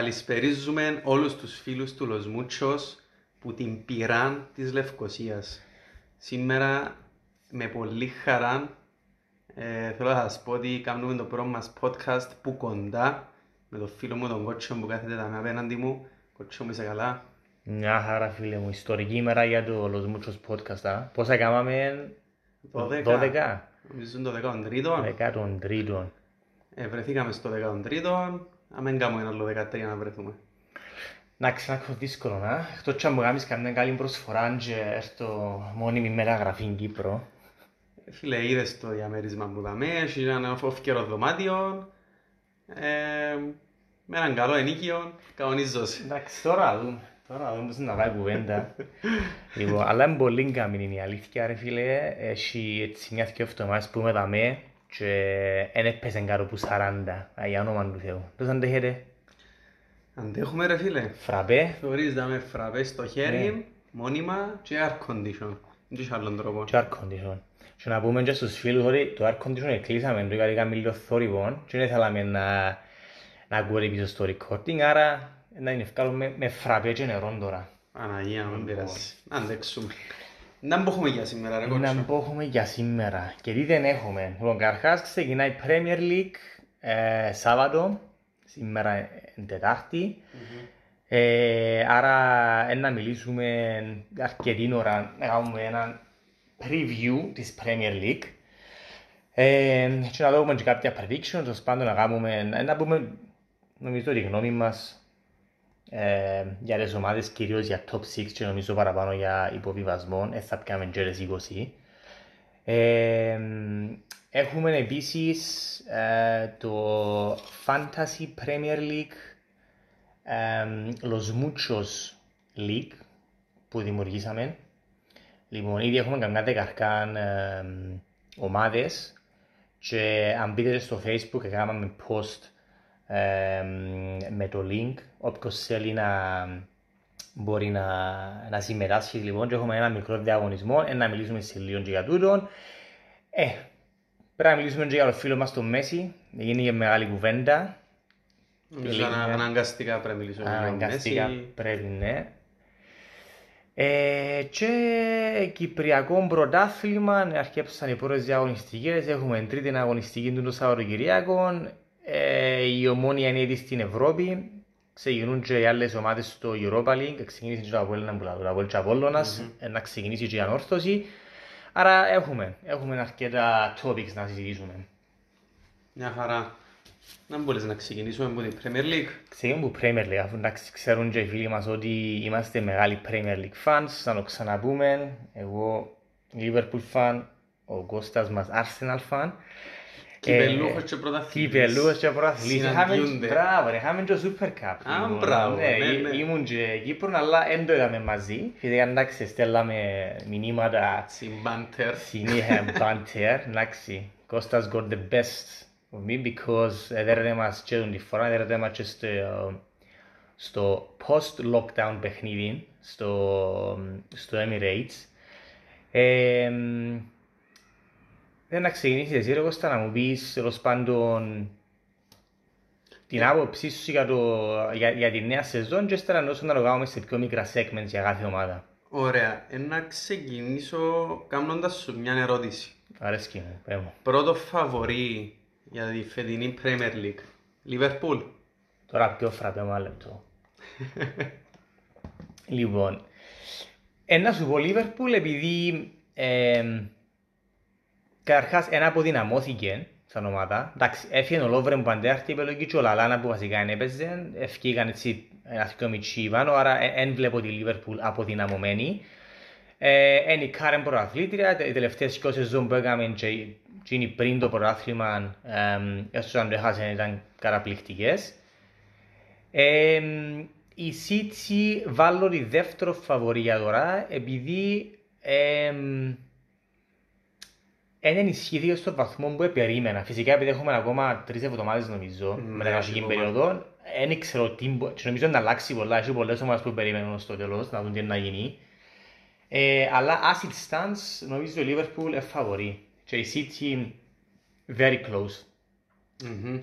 Καλησπερίζουμε όλους τους φίλους του Los Muchos που την πυράν της Λευκοσίας. Σήμερα με πολύ χαρά ε, θέλω να σας πω ότι κάνουμε το πρώτο μας podcast που κοντά με τον φίλο μου τον Κότσο που κάθεται τα απέναντι μου. Κότσο μου είσαι καλά; Μια χαρά φίλε μου, ιστορική ημέρα για το Los Muchos podcast. Α. Πόσα κάναμε, 12. 12. Νομίζω είναι το 13ο. Δεκάτον τρίτον. Ε, βρεθήκαμε στο 13ο. Αν δεν κάνουμε ένα άλλο 13 να βρεθούμε. Να ξανακώ δύσκολο να. Εκτός και αν μου κάνεις καμιά καλή προσφορά και έρθω μόνιμη μεταγραφή στην Κύπρο. Ε, Φίλε, είδες το διαμέρισμα που είδαμε, έχει ένα φόφκερο δωμάτιο, ε, με έναν καλό ενίκιο, κανονίζος. Εντάξει, τώρα δούμε. Τώρα δούμε πώς να πάει η κουβέντα. λοιπόν, αλλά είναι πολύ καμή είναι η αλήθεια ρε φίλε. Έχει έτσι μια δυο εβδομάδες που είμαι δαμέ και δεν έπαιζε κάτω από 40. Α, Για όνομα του Θεού. Πώς αντέχετε. Αντέχουμε ρε φίλε. Φραπέ. Θωρείς να με φραπές στο χέρι, μόνιμα και air condition; Δεν έχει άλλον τρόπο. και air condition. Και να πούμε και στους φίλους ότι το air condition εκλείσαμε το γιατί είχαμε λίγο θόρυβο και δεν θέλαμε να, να ακούτε πίσω στο recording, άρα να είναι ευκάλω με, με φραπέ και νερό τώρα. Παναγία, μην πειράζει. Να αντέξουμε. Να μπούμε για σήμερα ρε Να κότσο. μην έχουμε για σήμερα. Και τι δεν έχουμε. Λοιπόν, καταρχάς ξεκινάει η Premier League ε, Σάββατο, σήμερα είναι Τετάρτη. Ε, άρα ε, να μιλήσουμε αρκετή ώρα, να κάνουμε ένα preview της Premier League. Ε, και να δούμε και κάποια predictions, τέλος πάντων να κάνουμε, ε, να πούμε νομίζω τη γνώμη μας ε, για τις ομάδες, κυρίως για top 6 και νομίζω παραπάνω για υποβιβασμό, ε, θα πιάμε και τις 20. Ε, έχουμε επίσης ε, το Fantasy Premier League, ε, Los Muchos League που δημιουργήσαμε. Λοιπόν, ήδη έχουμε καμιά δεκαρκάν ε, ομάδες και αν μπείτε στο facebook έκαναμε post ε, με το link όποιος θέλει να μπορεί να, να συμμετάσχει λοιπόν και έχουμε ένα μικρό διαγωνισμό ε, να μιλήσουμε σε λίγο και για τούτον ε, πρέπει να μιλήσουμε και για το φίλο μας τον Μέση γίνει και μεγάλη κουβέντα Νομίζω ανα- αναγκαστικά πρέπει να μιλήσουμε για τον Αναγκαστικά Μέση. πρέπει, ναι. Ε, και Κυπριακό πρωτάθλημα, αρχίσαν οι πρώτες διαγωνιστικές, έχουμε τρίτη αγωνιστική του το Σαββατοκυριακό, ε, η ομόνια είναι ήδη στην Ευρώπη, ξεκινούν και οι άλλες ομάδες στο Europa League, ξεκινήσει και το Αποέλ που λέω, το Αποέλ και Απόλλωνας, ε, να ξεκινήσει και η ανόρθωση. Άρα έχουμε, έχουμε αρκετά topics να συζητήσουμε. Μια χαρά. Να μπορείς να ξεκινήσουμε από την Premier League. Ξεκινούμε από Premier League, αφού εντάξει ξέρουν και οι φίλοι μας ότι είμαστε μεγάλοι Premier League fans, να το ξαναπούμε. Εγώ Liverpool fan, ο Κώστας μας Arsenal fan. Κυπελούχος και πρωταθλητής. Κυπελούχος και πρωταθλητής. Είχαμε- Συναντιούνται. Μπράβο, ρε, είχαμε και το Super Cup. Α, λοιπόν. μπράβο, Ναι, ναι, ή- ναι. Ήμουν και Κύπρο, αλλά δεν το είδαμε μαζί. Φυσικά εντάξει, στέλναμε μηνύματα Συμπάντερ. συνέχεια banter, εντάξει. Κώστας got the best for me because έδερνε μας και τον τη φορά, έδερνε μας και στο, στο post-lockdown παιχνίδι, στο, στο Emirates. Ε, δεν να ξεκινήσεις εσύ ρε Κώστα να μου πεις τέλος πάντων την άποψή σου για, το, για, για τη νέα σεζόν και ύστερα να να το κάνουμε σε πιο μικρά segments για κάθε ομάδα. Ωραία. Ε, να ξεκινήσω κάνοντας σου μια ερώτηση. Αρέσκει μου, πέ μου. Πρώτο φαβορί για τη φετινή Premier League. Liverpool. Τώρα πιο φραπέ μου ένα λεπτό. λοιπόν, ε, να σου πω Liverpool επειδή ε, καταρχάς ένα αποδυναμώθηκε σαν ομάδα. Εντάξει, έφυγε ο Λόβρεν που αντέχτη επιλογή και ο Λαλάνα που βασικά δεν έπαιζε. Ευκήγαν έτσι ένα θυκό μητσί πάνω, άρα δεν βλέπω τη Liverpool αποδυναμωμένη. Ε, είναι η Κάρεν πρωταθλήτρια, οι τελευταίες 20 σεζόν που έκαμε και εκείνη πριν το πρωτάθλημα, ε, έστω αν το έχασαν ήταν καταπληκτικές. Ε, η City βάλω τη δεύτερο φαβορή για τώρα, επειδή ε, δεν ενισχύθηκε στον βαθμό που περίμενα. Φυσικά επειδή έχουμε ακόμα τρεις εβδομάδες νομίζω, Ναι, με την αρχική ακόμα. περίοδο, δεν ξέρω τι μπο- και νομίζω να αλλάξει πολλά, έχει πολλές ομάδες που περιμένουν στο τέλος, να δουν τι να γίνει. Ε, αλλά as it stands, νομίζω η Liverpool είναι φαβορή και η City very close. Μμμ.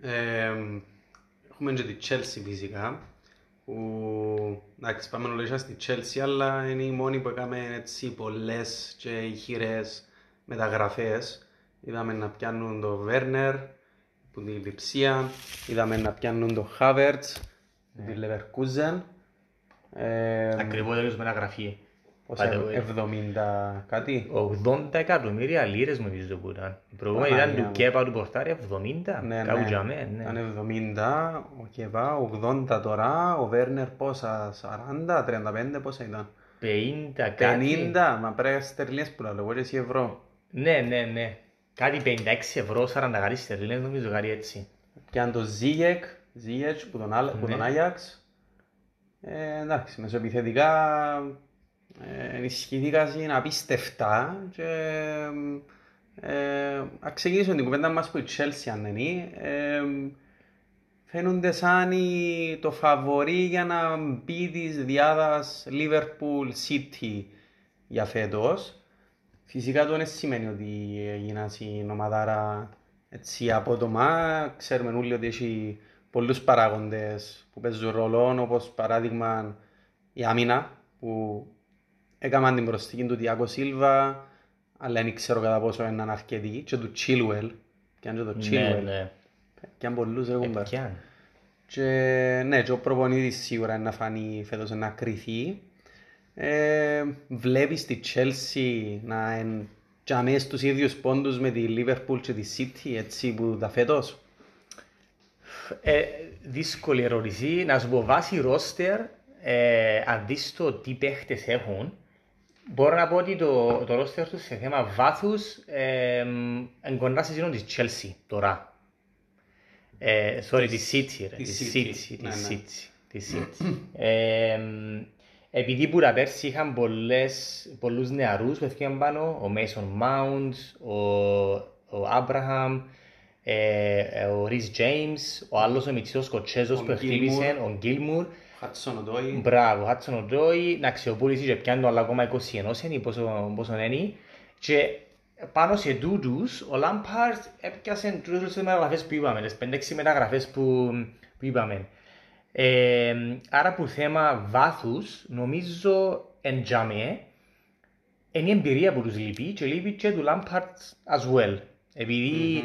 Ε, έχουμε και τη Chelsea φυσικά, που εντάξει πάμε να στη Chelsea, αλλά είναι η μόνη που έκαμε έτσι πολλές και ηχηρές μεταγραφές. Είδαμε να πιάνουν τον Werner, που την Λιψία, είδαμε να πιάνουν τον Havertz, που την Leverkusen. Ε, Ακριβώς τέλος μεταγραφή. πόσα, By the way. 70 κάτι. 80 εκατομμύρια λίρες νομίζω που ήταν. Η προηγούμενη ήταν Παναγία του μου. Κέπα του Πορτάρι 70, Ναι, κάπου ναι. για μέ, ναι. Ήταν 70, ο Κεβά 80 τώρα, ο Βέρνερ πόσα, 40, 35 πόσα ήταν; 50 κάτι. 50, μα πρέπει στερλίνες που λέω, εγώ και εσύ ευρώ. Ναι, ναι, ναι. Κάτι 56 ευρώ, 40 κάτι στερλίνες νομίζω κάτι έτσι. Και αν το Ζίγεκ, Ζίγεκ που τον, Άλ- που Ναι. τον Άγιαξ, ε, εντάξει, μεσοεπιθετικά ε, ενισχυθήκαν απίστευτα και ε, ας ξεκινήσουμε την κουβέντα μας που η Chelsea αν είναι, ε, φαίνονται σαν η- το φαβορί για να μπει της διάδας Liverpool City για φέτος. Φυσικά το δεν σημαίνει ότι έγινα στην ομαδάρα έτσι απότομα. Ξέρουμε όλοι ότι έχει πολλούς παράγοντες που παίζουν ρόλο, όπως παράδειγμα η άμυνα που έκαναν την προσθήκη του Τιάκο Σίλβα, αλλά δεν ξέρω κατά πόσο είναι αρκετή, και του Chilwell, και αν και το Ναι, Chilwell, ναι. και αν πολλούς ρε κουμπάρ. Επιάν. Και ναι, και ο προπονητής σίγουρα είναι να φανεί φέτος να κριθεί. Ε, βλέπεις τη Chelsea να είναι τζαμέ στους ίδιους πόντους με τη Liverpool και τη City έτσι που τα φέτος; Ε, δύσκολη ερώτηση. Να σου πω βάσει ρόστερ, ε, αν δεις το τι παίχτες έχουν, μπορώ να πω ότι το, το ρόστερ τους σε θέμα βάθους ε, είναι κοντά σε εκείνον της Chelsea τώρα. Ε, sorry, της City, ρε. της Της City. City, Ναι, της ναι. City, της City. Ε, επειδή που τα πέρσι είχαν πολλές, πολλούς νεαρούς που έφυγαν πάνω, ο Mason Mount, ο, ο Abraham, ε, ε, ο Rhys James, ο άλλος ο μητσός Σκοτσέζος Ο που χτύπησε, ο Γκίλμουρ, Χάτσον Οντόι. μπράβο, Hudson Odoi, να αξιοπούλησε και πιάνει το άλλο ακόμα 21 είναι, πόσο, πόσο είναι. Και πάνω σε τούτους, ο Lampard έπιασε τούτες τις μεταγραφές που είπαμε, τις 5-6 μεταγραφές που, που είπαμε. Ε, άρα που θέμα βάθους, νομίζω εν τζαμέ, είναι η εμπειρία που τους λείπει και λείπει και του Lampard as well. επειδη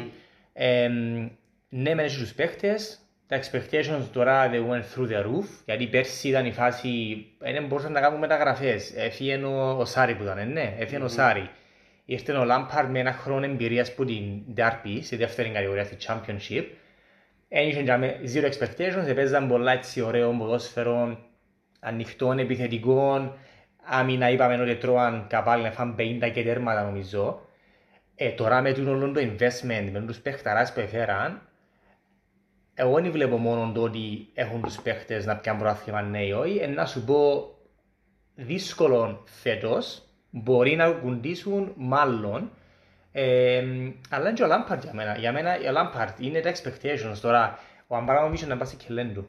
εμ, ναι μεν έχει τους παίχτες, τα expectations τώρα they went through the roof, γιατί πέρσι ήταν η φάση, δεν μπορούσαν να κάνουν μεταγραφές. Έφυγε ο, ο Σάρι που ήταν, ναι, έφυγε ο Σάρι. Ήρθε ο Lampard με ένα χρόνο εμπειρίας που την Derby, στη δεύτερη κατηγορία, στη Championship. Εν είχε τζάμε zero expectations, έπαιζαν πολλά έτσι ωραίο ποδόσφαιρο, ανοιχτών, επιθετικών. Άμυνα είπαμε ότι τρώαν καπάλι να φάνε 50 και τέρματα νομίζω. Ε, τώρα με τούτο όλο το investment, με τους παίχταράς που έφεραν, εγώ δεν βλέπω μόνο το ότι έχουν τους παίχτες να πιάνουν προάθλημα ναι ή όχι, ε, να σου πω δύσκολο φέτος, μπορεί να κουντήσουν μάλλον, ε, αλλά είναι και ο Lampard για μένα. Για μένα ο Lampard είναι τα expectations τώρα. Ο Αμπράμοβιτς είναι να πάει σε κελέν του.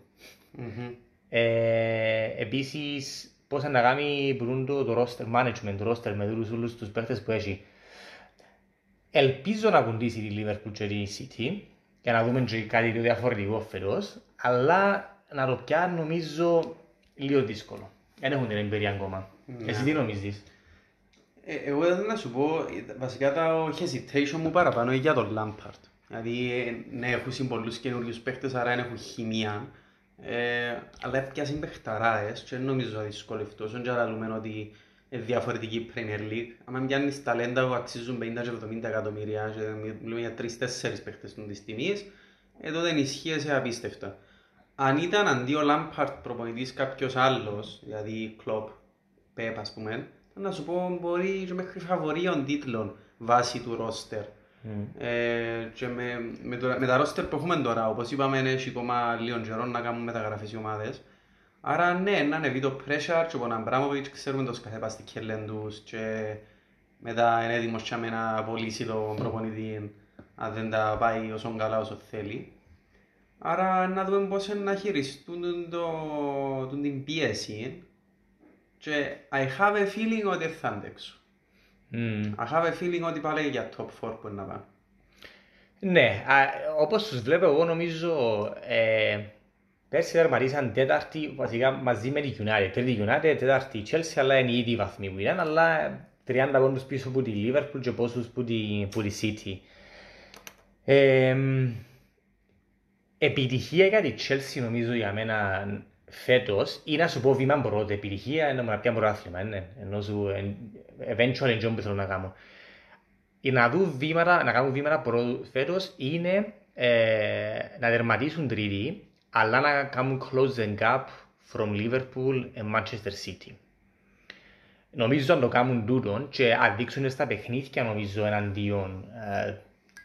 Μμμ. Ε, επίσης, πώς να κάνει που το, το roster management, το roster με όλους, όλους τους παίχτες που έχει. Ελπίζω να κουντήσει τη Liverpool και τη City για να δούμε και κάτι πιο διαφορετικό φέτος, αλλά να το πιάνει νομίζω λίγο δύσκολο. Δεν έχουν την εμπειρία ακόμα. Εσύ τι νομίζεις; Ε, εγώ ήθελα να σου πω, ε, βασικά το hesitation μου παραπάνω είναι για τον Lampard. Δηλαδή, ε, ναι, έχουν πολλούς καινούριους παίχτες, άρα δεν έχουν χημεία. Ε, αλλά έπιασε παιχταράες και δεν νομίζω να δυσκολευτώ. Όσον και λαλούμε ότι είναι διαφορετική η Premier League. Αν πιάνεις ταλέντα που αξίζουν 50 και 70 εκατομμύρια και μιλούμε για 3-4 παίχτες των της τιμής, ε, τότε ενισχύεσαι απίστευτα. Αν ήταν αντί ο Lampard προπονητής κάποιος άλλος, δηλαδή Klopp, Pep ας πούμε, να σου πω μπορεί και μέχρι φαβορίων τίτλων βάσει του ρόστερ. Ε, και με, με, το, με τα ρόστερ που έχουμε τώρα, όπως είπαμε, έχει ακόμα λίγο καιρό να κάνουμε μεταγραφές οι ομάδες. Άρα ναι, να ανεβεί το pressure και ο Αμπράμοβιτς ξέρουμε το σκαθέπα στη κελέν τους και μετά είναι έτοιμος και να απολύσει τον προπονητή αν δεν τα πάει όσο καλά όσο θέλει. Άρα να δούμε πώς είναι να χειριστούν τον- το, τον την πίεση και I have a feeling ότι θα αντέξω. Μμμ. I have a feeling ότι πάλι για top 4 που είναι να πάνε. Ναι, α, όπως τους βλέπω εγώ νομίζω ε, Πέρσι τερματίσαν τέταρτη, βασικά μαζί με τη United. Τρίτη United, τέταρτη Chelsea, αλλά είναι ήδη οι βαθμοί που ήταν, αλλά 30 πόντους πίσω από τη Liverpool και πόσους που τη, που τη City. Ε, επιτυχία για τη Chelsea νομίζω για μένα φέτος ή να σου πω βήμα πρώτο. Επιτυχία είναι να πιάνει πρωτάθλημα, ναι. Ενώ σου eventual enjoy που θέλω να κάνω. Ή να δουν βήματα, να κάνουν βήματα πρώτο φέτος είναι ε, να δερματίσουν τρίτη αλλά να κάνουν close the gap from Liverpool and Manchester City. Νομίζω να το κάνουν τούτον και αδείξουν στα παιχνίδια νομίζω εναντίον ε,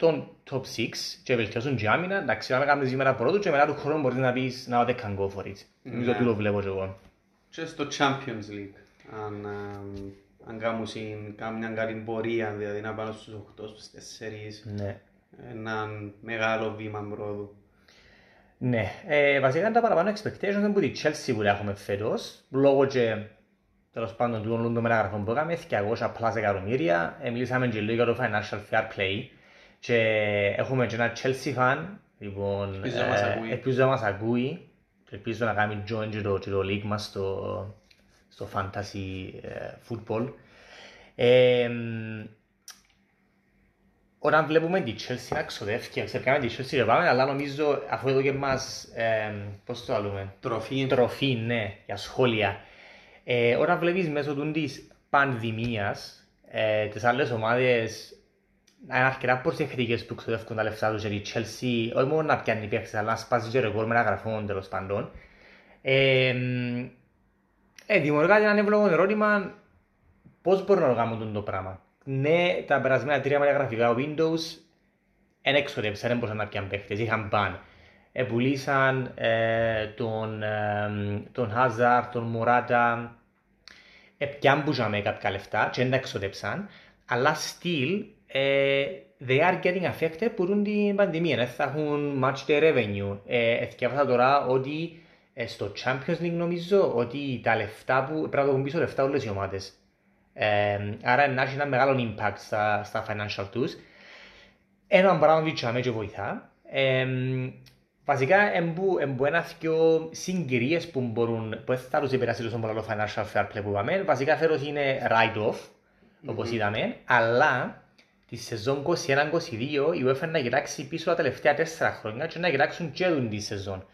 των top 6 και βελτιώσουν και άμυνα, εντάξει, να κάνουν σήμερα πρώτο και μετά του χρόνου μπορείς να πεις να they can go for it. Νομίζω ότι το βλέπω και εγώ. Και στο Champions League, αν, αν κάνουν μια καλή πορεία, δηλαδή να πάνε στους 8, στους 4, Ναι. ένα μεγάλο βήμα πρόοδου. Ναι, ε, βασικά είναι τα παραπάνω expectations από τη Chelsea που έχουμε φέτος, λόγω και τέλος πάντων του όλου των μεταγραφών που έκαμε, 200 πλάς εκατομμύρια, ε, μιλήσαμε και λίγο για το financial fair play και έχουμε και ένα Chelsea fan, λοιπόν, Ελπίζω να μας ακούει. ελπίζω να μας ακούει και ελπίζω να κάνει join και το, και το league μας στο, στο fantasy ε, football. Ε, όταν βλέπουμε τη Chelsea να ξοδεύει, ξεπικάμε τη Chelsea και πάμε, αλλά νομίζω αφού εδώ και μας, ε, πώς το λέμε, Τροφή. τροφή, ναι, για σχόλια. Ε, όταν βλέπεις μέσω του της πανδημίας, ε, τις άλλες ομάδες να είναι αρκετά προσεκτικές που ξοδεύουν τα λεφτά τους, γιατί η Chelsea όχι μόνο να πιάνει παίχτες, αλλά να σπάζει και ρεκόρ μεταγραφών τέλος πάντων. Ε, ε, δημιουργά ένα εύλογο ερώτημα πώς μπορούν να το κάνουν το πράγμα. Ναι, τα περασμένα τρία μεταγραφικά Windows δεν εξοδέψαν, δεν μπορούσαν να πιάνουν παίχτες, είχαν μπαν. Επουλήσαν ε, τον, ε, τον Hazard, τον Morata, επιάμπουζαν κάποια λεφτά και δεν τα εξοδέψαν, αλλά still ε, they are getting affected που την πανδημία, δεν θα έχουν much the revenue. Ε, Εθιάβασα τώρα ότι ε, στο Champions League νομίζω ότι τα λεφτά που πρέπει να το έχουν πίσω λεφτά όλες οι ομάδες. Ε, άρα να έχει ένα μεγάλο impact στα, στα financial τους. Ένα πράγμα που τσάμε και βοηθά. Ε, βασικά εμπού, εμπού ένας δυο συγκυρίες που μπορούν, που δεν θα τους επηρεάσει τόσο πολύ το financial fair play που είπαμε. Βασικά φέρω ότι είναι write-off, όπως είδαμε, αλλά τη σεζόν 21-22 η UEFA να κοιτάξει πίσω τα τελευταία τέσσερα χρόνια και να κοιτάξουν και δουν τη σεζόν.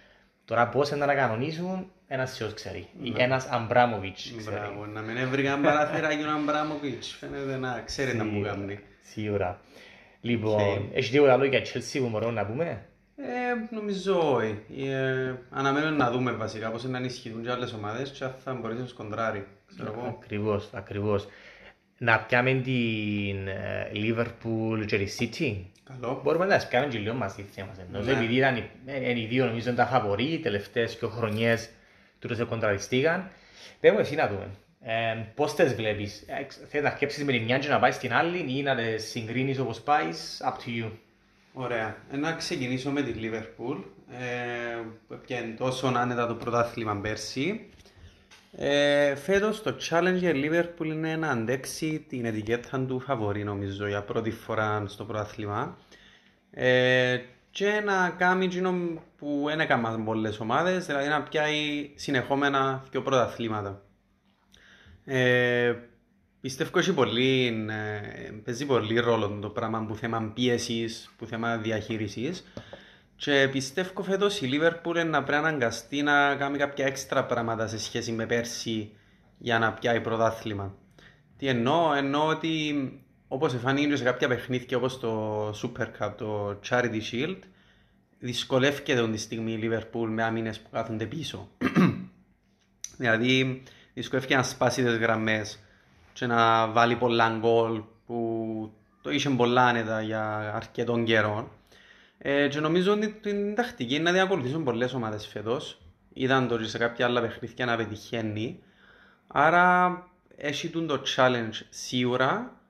Τώρα πώς θα να κανονίσουν, ένας Θεός ξέρει. Ή ένας Αμπράμοβιτς ξέρει. Μπράβο, να μην έβριγαν παραθυράκι ο Αμπράμοβιτς. Φαίνεται να ξέρει να μου κάνει. Σίγουρα. Λοιπόν, έχεις τίποτα άλλο για Chelsea που μπορούμε να πούμε; Ε, νομίζω όχι. Ε, αναμένουμε να δούμε βασικά πώς είναι να ενισχυθούν και άλλες ομάδες και αν θα μπορέσει να σκοντράρει. Ξέρω εγώ. Ακριβώς, ακριβώς. Να πιάμε την ε, Liverpool και τη City. Καλό. Μπορούμε να τις πιάμε και λίγο μαζί θέμα μας. Ενώ Ναι. επειδή ήταν οι, ε, είναι οι δύο νομίζω είναι τα φαβοροί, οι τελευταίες δύο χρονιές τούτος σε κοντραριστήκαν. Πες μου εσύ να δούμε. Ε, πώς τις βλέπεις; Ε, εξ- θέλεις να σκέψεις με τη μια και να πάει στην άλλη ή να τις συγκρίνεις όπως πάεις. Up to you; Ωραία. Ε, Να ξεκινήσω με τη Liverpool, ε, που έπιανε τόσο άνετα το πρωτάθλημα πέρσι. Ε, φέτος το challenge για τη Liverpool είναι να αντέξει την ετικέτα του φαβορή νομίζω για πρώτη φορά στο πρωτάθλημα. Ε, και να κάνει εκείνο που δεν έκαναν πολλές ομάδες, δηλαδή να πιάει συνεχόμενα δύο πρωταθλήματα. Ε, πιστεύω έχει πολύ, ε, παίζει πολύ ρόλο το πράγμα που θέμα πίεσης, που θέμα διαχείρισης και πιστεύω φέτος η Λίβερπουλ να πρέπει να αναγκαστεί να κάνει κάποια έξτρα πράγματα σε σχέση με πέρσι για να πιάει πρωτάθλημα. Τι εννοώ, εννοώ ότι όπως εφανίγει σε κάποια παιχνίδια όπως το Super Cup, το Charity Shield, δυσκολεύεται τον τη στιγμή η Λίβερπουλ με άμυνες που κάθονται πίσω. δηλαδή δυσκολεύεται να σπάσει τις γραμμές και να βάλει πολλά γκολ που το είχε πολλά άνετα για αρκετόν καιρό. Ε, και νομίζω ότι την τακτική είναι να την ακολουθήσουν πολλές ομάδες φέτος. Είδαν το και σε κάποια άλλα παιχνίδια να πετυχαίνει. Άρα έχει τον το challenge σίγουρα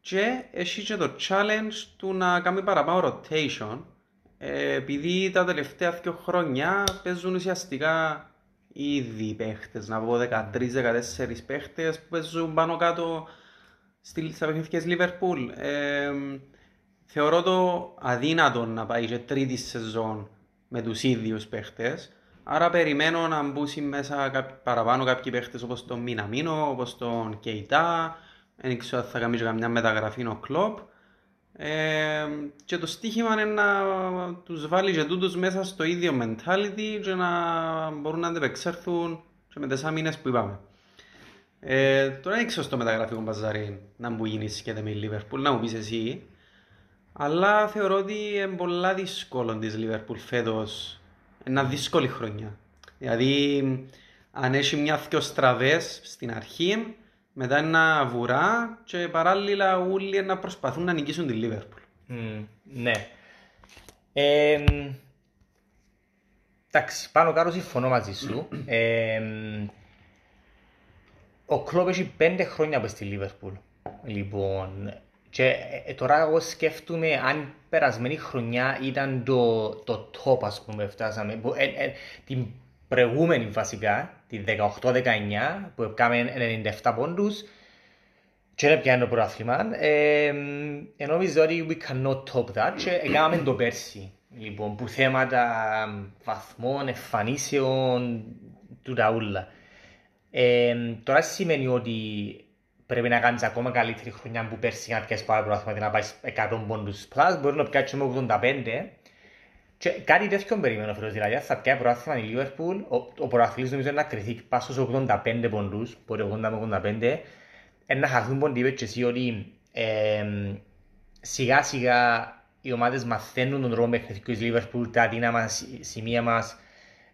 και έχει και το challenge του να κάνει παραπάνω rotation ε, επειδή τα τελευταία δύο χρόνια παίζουν ουσιαστικά ήδη παίχτες, να πω 13-14 παίχτες που παίζουν πάνω κάτω στη- στα παιχνίδια της Λίβερπουλ. Ε, θεωρώ το αδύνατο να πάει και τρίτη σεζόν με τους ίδιους παίχτες. Άρα περιμένω να μπουν μέσα παραπάνω κάποιοι παίχτες όπως τον Μιναμίνο, όπως τον Κεϊτά, δεν ξέρω αν θα κάνει καμιά μεταγραφή ο Κλόπ. Ε, και το στίχημα είναι να τους βάλει και τούτους μέσα στο ίδιο mentality και να μπορούν να αντεπεξέλθουν και με τεσσά μήνες που είπαμε. Ε, τώρα δεν ξέρω στο μεταγραφικό μπαζάρι να μου γίνεις σχέδια με η Λίβερπουλ, να μου πεις εσύ. Αλλά θεωρώ ότι είναι πολλά δύσκολο της Λίβερπουλ φέτος. Είναι δύσκολη χρονιά. Δηλαδή, αν έχει μια δυο στραβές στην αρχή, μετά ένα βουρά και παράλληλα όλοι να προσπαθούν να νικήσουν τη Λίβερπουλ. Mm, ναι. Ε, εντάξει, πάνω κάτω συμφωνώ μαζί σου. Ε, ο Κλόπ έχει πέντε χρόνια από στη Λίβερπουλ. Λοιπόν, και ε, τώρα εγώ σκέφτομαι αν περασμένη χρονιά ήταν το, το top ας πούμε φτάσαμε. Ε, ε, την προηγούμενη βασικά, τη 18-19 που έκαμε 97 πόντους και δεν πιάνε το πρωτάθλημα. Ε, νομίζω ότι we cannot top that και έκαναμε το πέρσι. Λοιπόν, που θέματα βαθμών, εμφανίσεων, του τα ούλα. Ε, τώρα σημαίνει ότι πρέπει να κάνεις ακόμα καλύτερη χρονιά που πέρσι να πιάσεις πάρα πρωτάθλημα να πάει 100 πόντους plus, μπορείς να πιάσεις με 85 και κάτι τέτοιο περιμένω φέτος, δηλαδή θα πιάει πρωτάθλημα η Liverpool, ο, ο προαθλής νομίζω να κρυθεί πάνω στους 85 πόντους, μπορεί 80 με 85, να χαθούν πόντοι, είπες και εσύ ότι ε, σιγά σιγά οι ομάδες μαθαίνουν τον τρόπο παιχνιδιού της Liverpool, τα αδύναμα σημεία μας,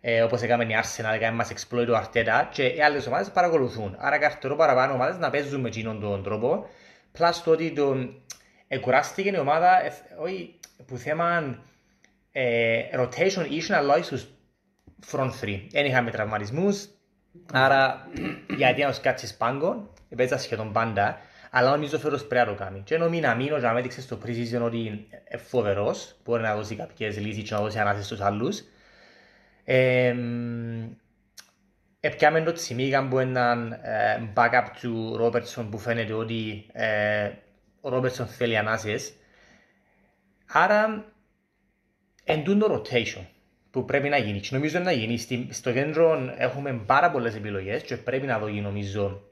ε, όπως έκαμε η Arsenal, έκαμε μας exploit ο Αρτέτα και οι άλλες ομάδες παρακολουθούν. Άρα καρτερώ παραπάνω ομάδες να παίζουν με εκείνον τον τρόπο. Πλάς το ότι το, εκουράστηκε η ομάδα, ε, όχι που θέμα ε, rotation ήσουν αλλά στους front three. Δεν είχαμε τραυματισμούς, άρα γιατί να τους κάτσεις πάγκο, παίζα σχεδόν πάντα, αλλά νομίζω φέρος πρέπει να το κάνει. Και νομίζω να μείνω και να έδειξες στο pre-season ότι είναι φοβερός, μπορεί να δώσει κάποιες λύσεις και να δώσει ανάσες στους άλλους. Ε, Επιάμε το Τσιμίγαν που έναν ε, backup του Ρόπερτσον που φαίνεται ότι ε, ο Ρόπερτσον θέλει ανάσες. Άρα εν το rotation που πρέπει να γίνει. Και νομίζω να γίνει. Στο κέντρο έχουμε πάρα πολλές επιλογές και πρέπει να δώσει νομίζω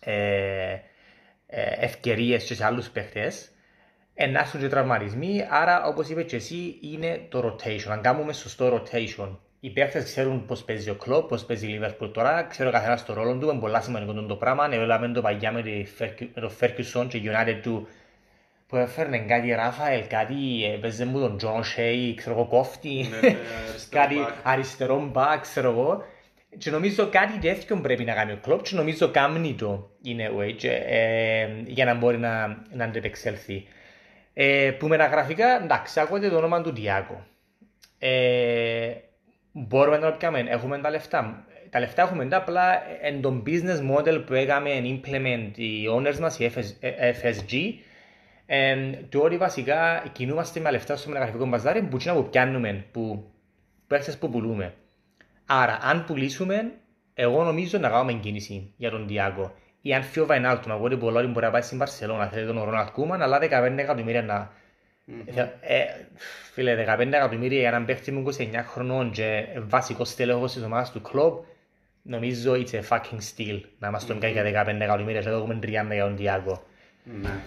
ε, ε, ευκαιρίες και σε άλλους παίχτες. Να έρθουν και τραυματισμοί, άρα όπως είπες και εσύ είναι το rotation. Αν κάνουμε σωστό rotation οι παίκτες ξέρουν πώς παίζει ο κλόπ, πώς παίζει η Λίβερπουλ τώρα, ξέρω καθένας το ρόλο του, είναι πολλά σημαντικό το πράγμα. Έλαβε το παγιά με το Ferguson και United του που έφερνε κάτι Ράφαελ, κάτι έπαιζε μου τον John O'Shea, ξέρω εγώ κόφτη, ναι, ναι, κάτι αριστερό μπακ, ξέρω εγώ. Και νομίζω κάτι τέτοιο πρέπει να κάνει ο Klopp και νομίζω κάνει το είναι ο ε, για να μπορεί να, να αντεπεξέλθει. Ε, που μεταγραφικά, εντάξει, ακούγεται το όνομα του Thiago. Ε, μπορούμε να τον πιάμε, έχουμε τα λεφτά. Τα λεφτά έχουμε τα απλά εν τον business model που έκαμε implement οι owners μας, η FSG, ε, το ότι βασικά κινούμαστε με λεφτά στο μεταγραφικό μπαζάρι που είναι που πιάνουμε, που παίρνεις που πουλούμε. Άρα, αν πουλήσουμε, εγώ νομίζω να κάνουμε κίνηση για τον Διάκο. Ή αν φύγει ο Βαϊνάλτου, να βγει πολύ μπορεί να πάει στην Παρσελώνα, θέλει τον Ρόναλτ Κούμαν, αλλά 15 εκατομμύρια να Mm-hmm. Ε, φίλε, 15 εκατομμύρια για έναν παίχτη μου 29 χρονών και βασικός τέλεχος της ομάδας του κλόπ, νομίζω it's a fucking steal να μας τον κάνει για 15 εκατομμύρια και έχουμε 30 για τον Διάκο. Ναι.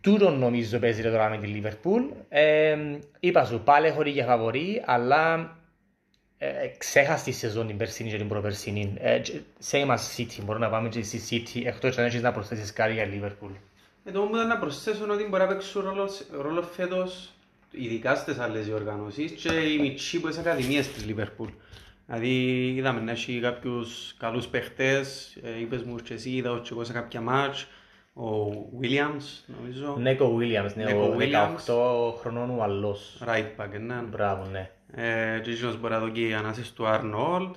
Τούτο νομίζω παίζει τώρα με τη Λίβερπουλ. Ε, είπα σου, πάλι έχω για φαβορή, αλλά ε, ξέχασα τη σεζόν την περσίνη και την προπερσίνη. Ε, same as City, μπορώ να πάμε και στη City, εκτός αν έχεις να προσθέσεις κάτι για Λίβερπουλ. Εδώ μου να προσθέσω ότι μπορεί να παίξουν ρόλο, ρόλο φέτος, ειδικά στις άλλες διοργανώσεις και οι μητσοί που είναι ακαδημίες της Λίβερπουλ. Δηλαδή είδαμε να έχει κάποιους καλούς παίχτες, ε, είπες μου και εσύ, είδα ότι εγώ σε κάποια μάτς, ο Williams νομίζω. Νέκο Williams, ναι, ο 18 χρονών ο Αλλός. Right back, ναι. Μπράβο, ναι. Ε, και εκείνος μπορεί να δω και ανάσες του Arnold.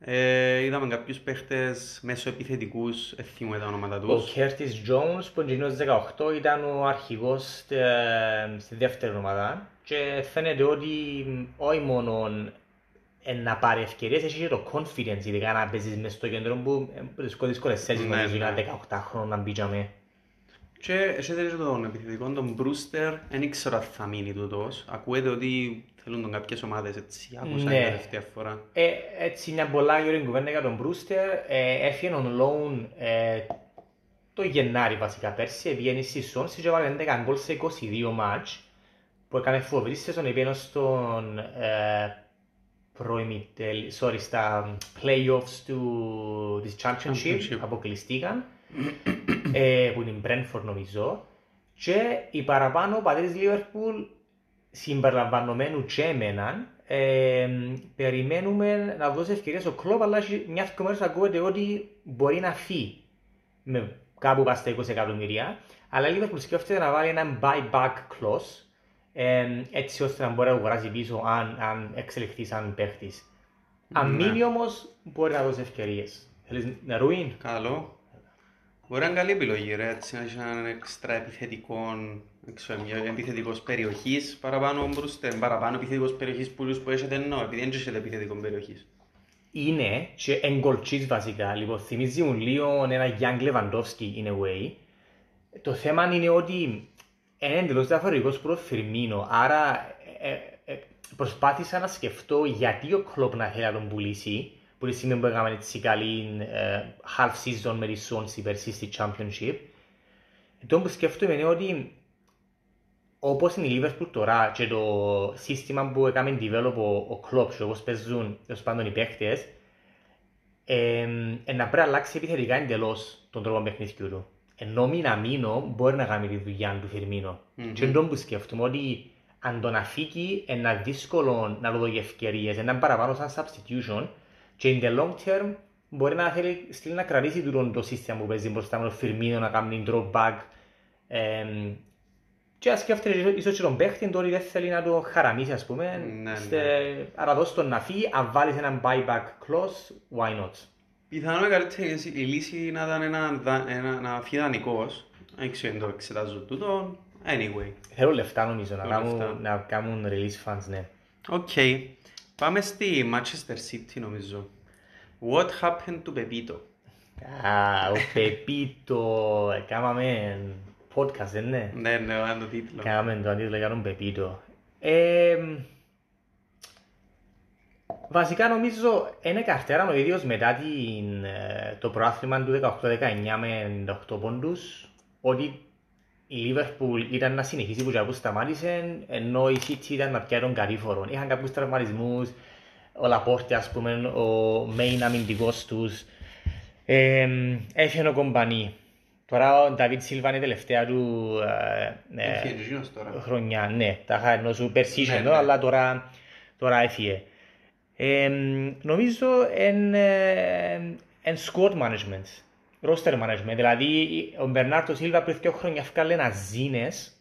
Ε, είδαμε κάποιους παίχτες μέσω επιθετικούς, εθίμω τα ονόματα τους. Ο Curtis Jones που είναι 18 ήταν ο αρχηγός στη δεύτερη ομάδα και φαίνεται ότι όχι μόνο να πάρει ευκαιρίες, έχει και το confidence, ειδικά να παίζεις μες στο κέντρο που βρίσκω δύσκολες θέσεις, ναι, νομίζω, ναι. 18 χρόνια να μπήκαμε. Και έχετε και τον επιθετικό, τον Μπρούστερ, δεν ήξερα αν θα μείνει τούτος. Ακούετε ότι θέλουν τον κάποιες ομάδες έτσι, άκουσα Ναι. την τελευταία φορά. Ε, έτσι μια πολλά γύρω κουβέντα για τον Μπρούστερ. Ε, έφυγε on loan ε, το Γενάρη βασικά πέρσι. Βγαίνει στη Σόνση και έβαλε 11 γκολ σε 22 μάτς που έκανε φοβερή σεζόν επένω στον ε, προημιτελ, sorry, στα playoffs του, της Championship, Championship. αποκλειστήκαν ε, που την Brentford νομίζω και οι παραπάνω πατέρες Liverpool συμπεριλαμβανομένου και εμέναν ε, περιμένουμε να δώσει ευκαιρία στο κλόπ αλλά έχει μιας δυο μέρες ακούγεται ότι μπορεί να φύγει με κάπου πας στα 20 εκατομμυρία αλλά η Liverpool σκέφτεται να βάλει ένα buyback clause ε, έτσι ώστε να μπορεί να αγοράσει πίσω αν, αν εξελιχθεί σαν παίχτης. Αν Ναι. μείνει όμως μπορεί να δώσει ευκαιρίες. Θέλεις να ρουίν. Καλό. Μπορεί να είναι καλή επιλογή ρε, έτσι να έχει έναν εξτρα επιθετικό, δεν ξέρω, μια επιθετικός περιοχής παραπάνω ο Μπρούστερ, παραπάνω επιθετικός περιοχής που τους που έχετε εννοώ, επειδή δεν έχετε επιθετικό περιοχής. είναι και εγκολτσής βασικά. Λοιπόν, θυμίζει μου λίγο ένα Young Lewandowski in a way. Το θέμα είναι ότι είναι εντελώς διαφορετικός προς Φιρμίνο. Άρα ε, ε, ε, προσπάθησα να σκεφτώ γιατί ο Κλόπ να θέλει να τον πουλήσει. Που τη στιγμή που έκαμε έτσι καλή ε, half season με τη Swansea πέρσι στη Championship. Το που σκέφτομαι είναι ότι όπως είναι η Liverpool τώρα και το σύστημα που έκαμε develop ο, ο Klopp και όπως παίζουν τέλος πάντων οι παίχτες ε, ε, να πρέπει να αλλάξει επιθετικά εντελώς τον τρόπο παιχνιδιού του. Ενώ μην αμήνω μπορεί να κάνει τη δουλειά του Φιρμίνο. Μμμ. Και τον που σκέφτομαι ότι αν τον αφήκει είναι δύσκολο να του δώσει ευκαιρίες, είναι παραπάνω σαν substitution και in the long term μπορεί να θέλει στείλει να κρατήσει τούτο το σύστημα που παίζει μπροστά με τον Φιρμίνο να κάνει drop back ε, και ας σκέφτεται ίσως και τον παίχτη τώρα δεν θέλει να το χαραμίσει ας πούμε Ναι, Στε- άρα δώσει τον να φύγει, αν βάλεις έναν buyback clause, why not; Πιθανόν η καλύτερη η λύση να ήταν ένα, δα- ένα, να φύγει δανεικός, δεν ξέρω αν το εξετάζω τούτο, anyway. Θέλω λεφτά νομίζω να Θέλω κάνουν, λεφτά. να κάνουν release funds, ναι. Οκ, πάμε στη Manchester City νομίζω. What happened to Pepito? Α, ο Πεπίτο, έκαναμε podcast, δεν είναι. Ναι, ναι, είναι το τίτλος. Κάναμε το αντίτλο για τον Πεπίτο. Ε, βασικά νομίζω είναι καρτέρα ο ίδιος μετά την, ε, το προάθλημα του 18-19 με 8 πόντους ότι η Liverpool ήταν να συνεχίσει που που σταμάτησε ενώ η City ήταν να πιάει τον καρύφορο. Είχαν κάποιους τραυματισμούς, ο Λαπόρτε ας πούμε, ο main αμυντικός τους. Ε, έφυγε ο κομπανί. Τώρα ο Νταβίτ Σίλβα είναι η τελευταία του ε, ε, Έφυγε και εκείνος τώρα. χρονιά. Ναι, τα είχα ενώ σου πέρσι είχε Ναι, εδώ, ναι. αλλά τώρα, τώρα έφυγε. Ε, νομίζω εν, ε, εν squad management, roster management. Δηλαδή ο Μπερνάρτο Σίλβα πριν δύο χρόνια έφκαλε ένα ζήνες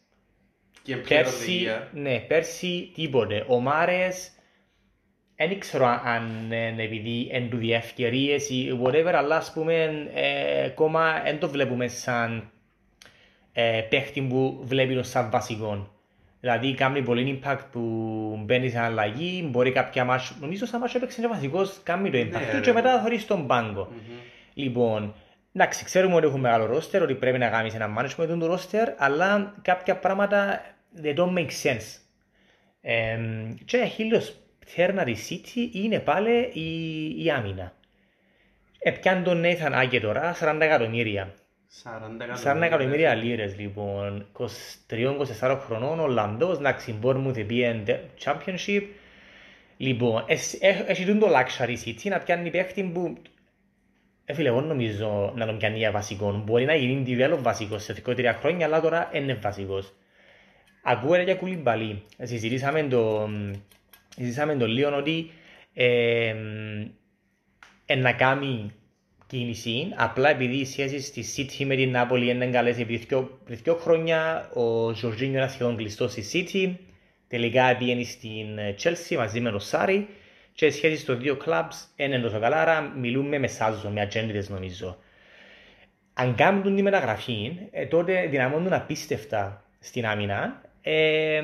Και player of the Πέρσι, year. ναι, πέρσι τίποτε. Ο Μάρες, δεν ξέρω αν είναι επειδή εν του διευκαιρίες ή whatever, αλλά ας πούμε ε, ακόμα δεν το βλέπουμε σαν ε, παίχτη που βλέπει το σαν βασικό. Δηλαδή κάνει πολύ impact που μπαίνει σε αλλαγή, μπορεί κάποια μάτς, νομίζω σαν μάτς έπαιξε και βασικός, κάνει το impact Ναι, του ρε. και μετά θωρείς στον πάγκο. Μμμ. Λοιπόν, εντάξει, ξέρουμε ότι έχουμε μεγάλο ρόστερ, ότι πρέπει να κάνεις ένα management του ρόστερ, αλλά κάποια πράγματα they don't make sense. Ε, και χίλιος πτέρνα τη City είναι πάλι η, η άμυνα. Επιάν τον Nathan Άγγε τώρα, 40 εκατομμύρια. 40 40 εκατομμύρια λίρες λοιπόν, 23-24 χρονών, Ολλανδός, εντάξει, Bournemouth πήγε Championship. Λοιπόν, εσ- έ- έχει τούτο το luxury City να πιάνει παίχτη που ε, φίλε, εγώ νομίζω να τον πιάνει για βασικό. Μπορεί να γίνει develop βασικός σε 2-3 χρόνια, αλλά τώρα είναι βασικός. Ακούγεται για κουλιμπαλί. Συζητήσαμε το, συζητήσαμε το λίγο ότι ε, ε, να κάνει κίνηση, απλά επειδή οι σχέσεις της City με την Νάπολη είναι καλές επειδή δυο- πριν δύο χρόνια ο Ζορζίνιο ήταν σχεδόν κλειστός στη City, τελικά πήγαινε στην ε, Chelsea μαζί με τον Σάρι και οι σχέσεις των δύο clubs είναι τόσο καλά, άρα μιλούμε με σάζο, με ατζέντιδες νομίζω. Αν κάνουν τη μεταγραφή, ε, τότε δυναμώνουν απίστευτα στην άμυνα ε,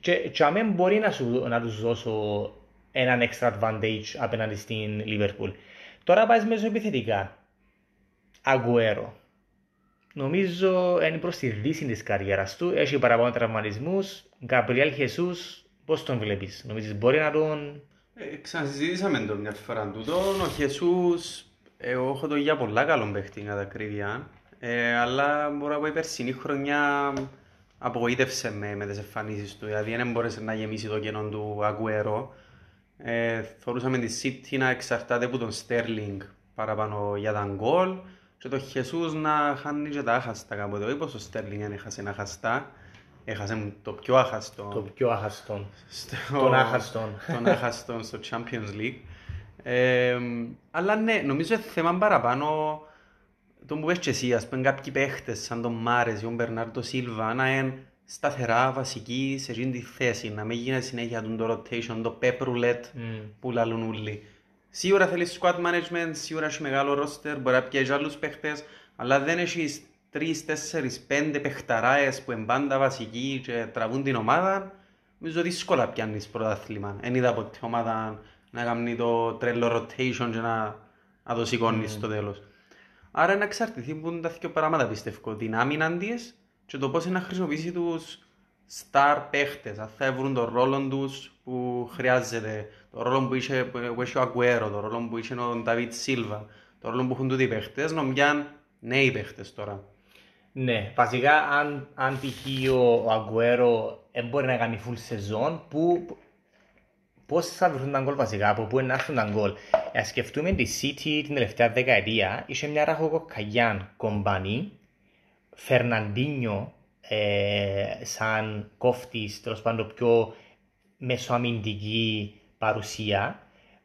και, και αμέν μπορεί να, σου, να τους δώσω έναν extra advantage απέναντι στην Liverpool. Τώρα πάει μέσω επιθετικά. Αγκουέρο. νομίζω είναι προς τη δύση της καριέρας του. Έχει παραπάνω τραυματισμούς. Γκαμπριέλ Χεσούς, πώς τον βλέπεις. Νομίζεις μπορεί να τον... Ε, ξανασυζήτησαμε το μια φορά τούτο. Ο Χεσούς, εγώ έχω το για πολλά καλό παίχτη κατά ακρίβεια. Ε, αλλά μπορώ να πω η περσινή χρονιά απογοήτευσε με, με τις εμφανίσεις του. Δηλαδή δεν μπόρεσε να γεμίσει το κενό του Αγκουέρο. Ε, θεωρούσαμε τη City να εξαρτάται από τον Στέρλινγκ παραπάνω για τα γκολ και το Χεσούς να χάνει και τα άχαστα κάποτε. Όχι πως ο Στέρλινγκ δεν έχασε ένα αχαστά, έχασε το πιο άχαστο. Το πιο άχαστο. στο- Τον άχαστον. τον άχαστον στο Champions League. Ε, αλλά ναι, νομίζω είναι θέμα παραπάνω το που πες και εσύ, ας πούμε κάποιοι παίχτες σαν τον Μάρες ή τον Μπερνάρντο Σίλβα να είναι σταθερά βασικοί σε εκείνη τη θέση, να μην γίνεται συνέχεια τον το rotation, το pep roulette Μμ. που λαλούν όλοι. Σίγουρα θέλεις squad management, σίγουρα έχεις μεγάλο roster, μπορεί να πιέζει άλλους παίχτες, αλλά δεν έχεις τρεις, τέσσερις, πέντε παιχταράες που είναι πάντα βασικοί και τραβούν την ομάδα. Νομίζω δύσκολα πιάνεις πρωτάθλημα. Δεν είδα ποτέ ομάδα να κάνει το τρελό rotation και να, να το σηκώνεις στο τέλος. Άρα να εξαρτηθεί που είναι τα δύο πράγματα πιστεύω. Την άμυνα της και το πώς είναι να χρησιμοποιήσει τους star παίχτες. Αν θα βρουν τον ρόλο τους που χρειάζεται. Το ρόλο που είχε, που είχε ο Αγκουέρο, το ρόλο που είχε ο Νταβίτ Σίλβα, το ρόλο που έχουν τούτοι οι παίχτες, νομιάν νέοι παίχτες τώρα. Ναι, βασικά αν, αν τυχεί ο, ο Αγκουέρο δεν μπορεί να κάνει full σεζόν, που, πώς θα βρουν τα γκολ βασικά, από πού είναι να έρθουν τα γκολ. Ας σκεφτούμε τη City την τελευταία δεκαετία, είχε μια ραχοκοκαγιάν κομπανή, Φερναντίνιο ε, σαν κόφτης, τέλος πάντων πιο μεσοαμυντική παρουσία.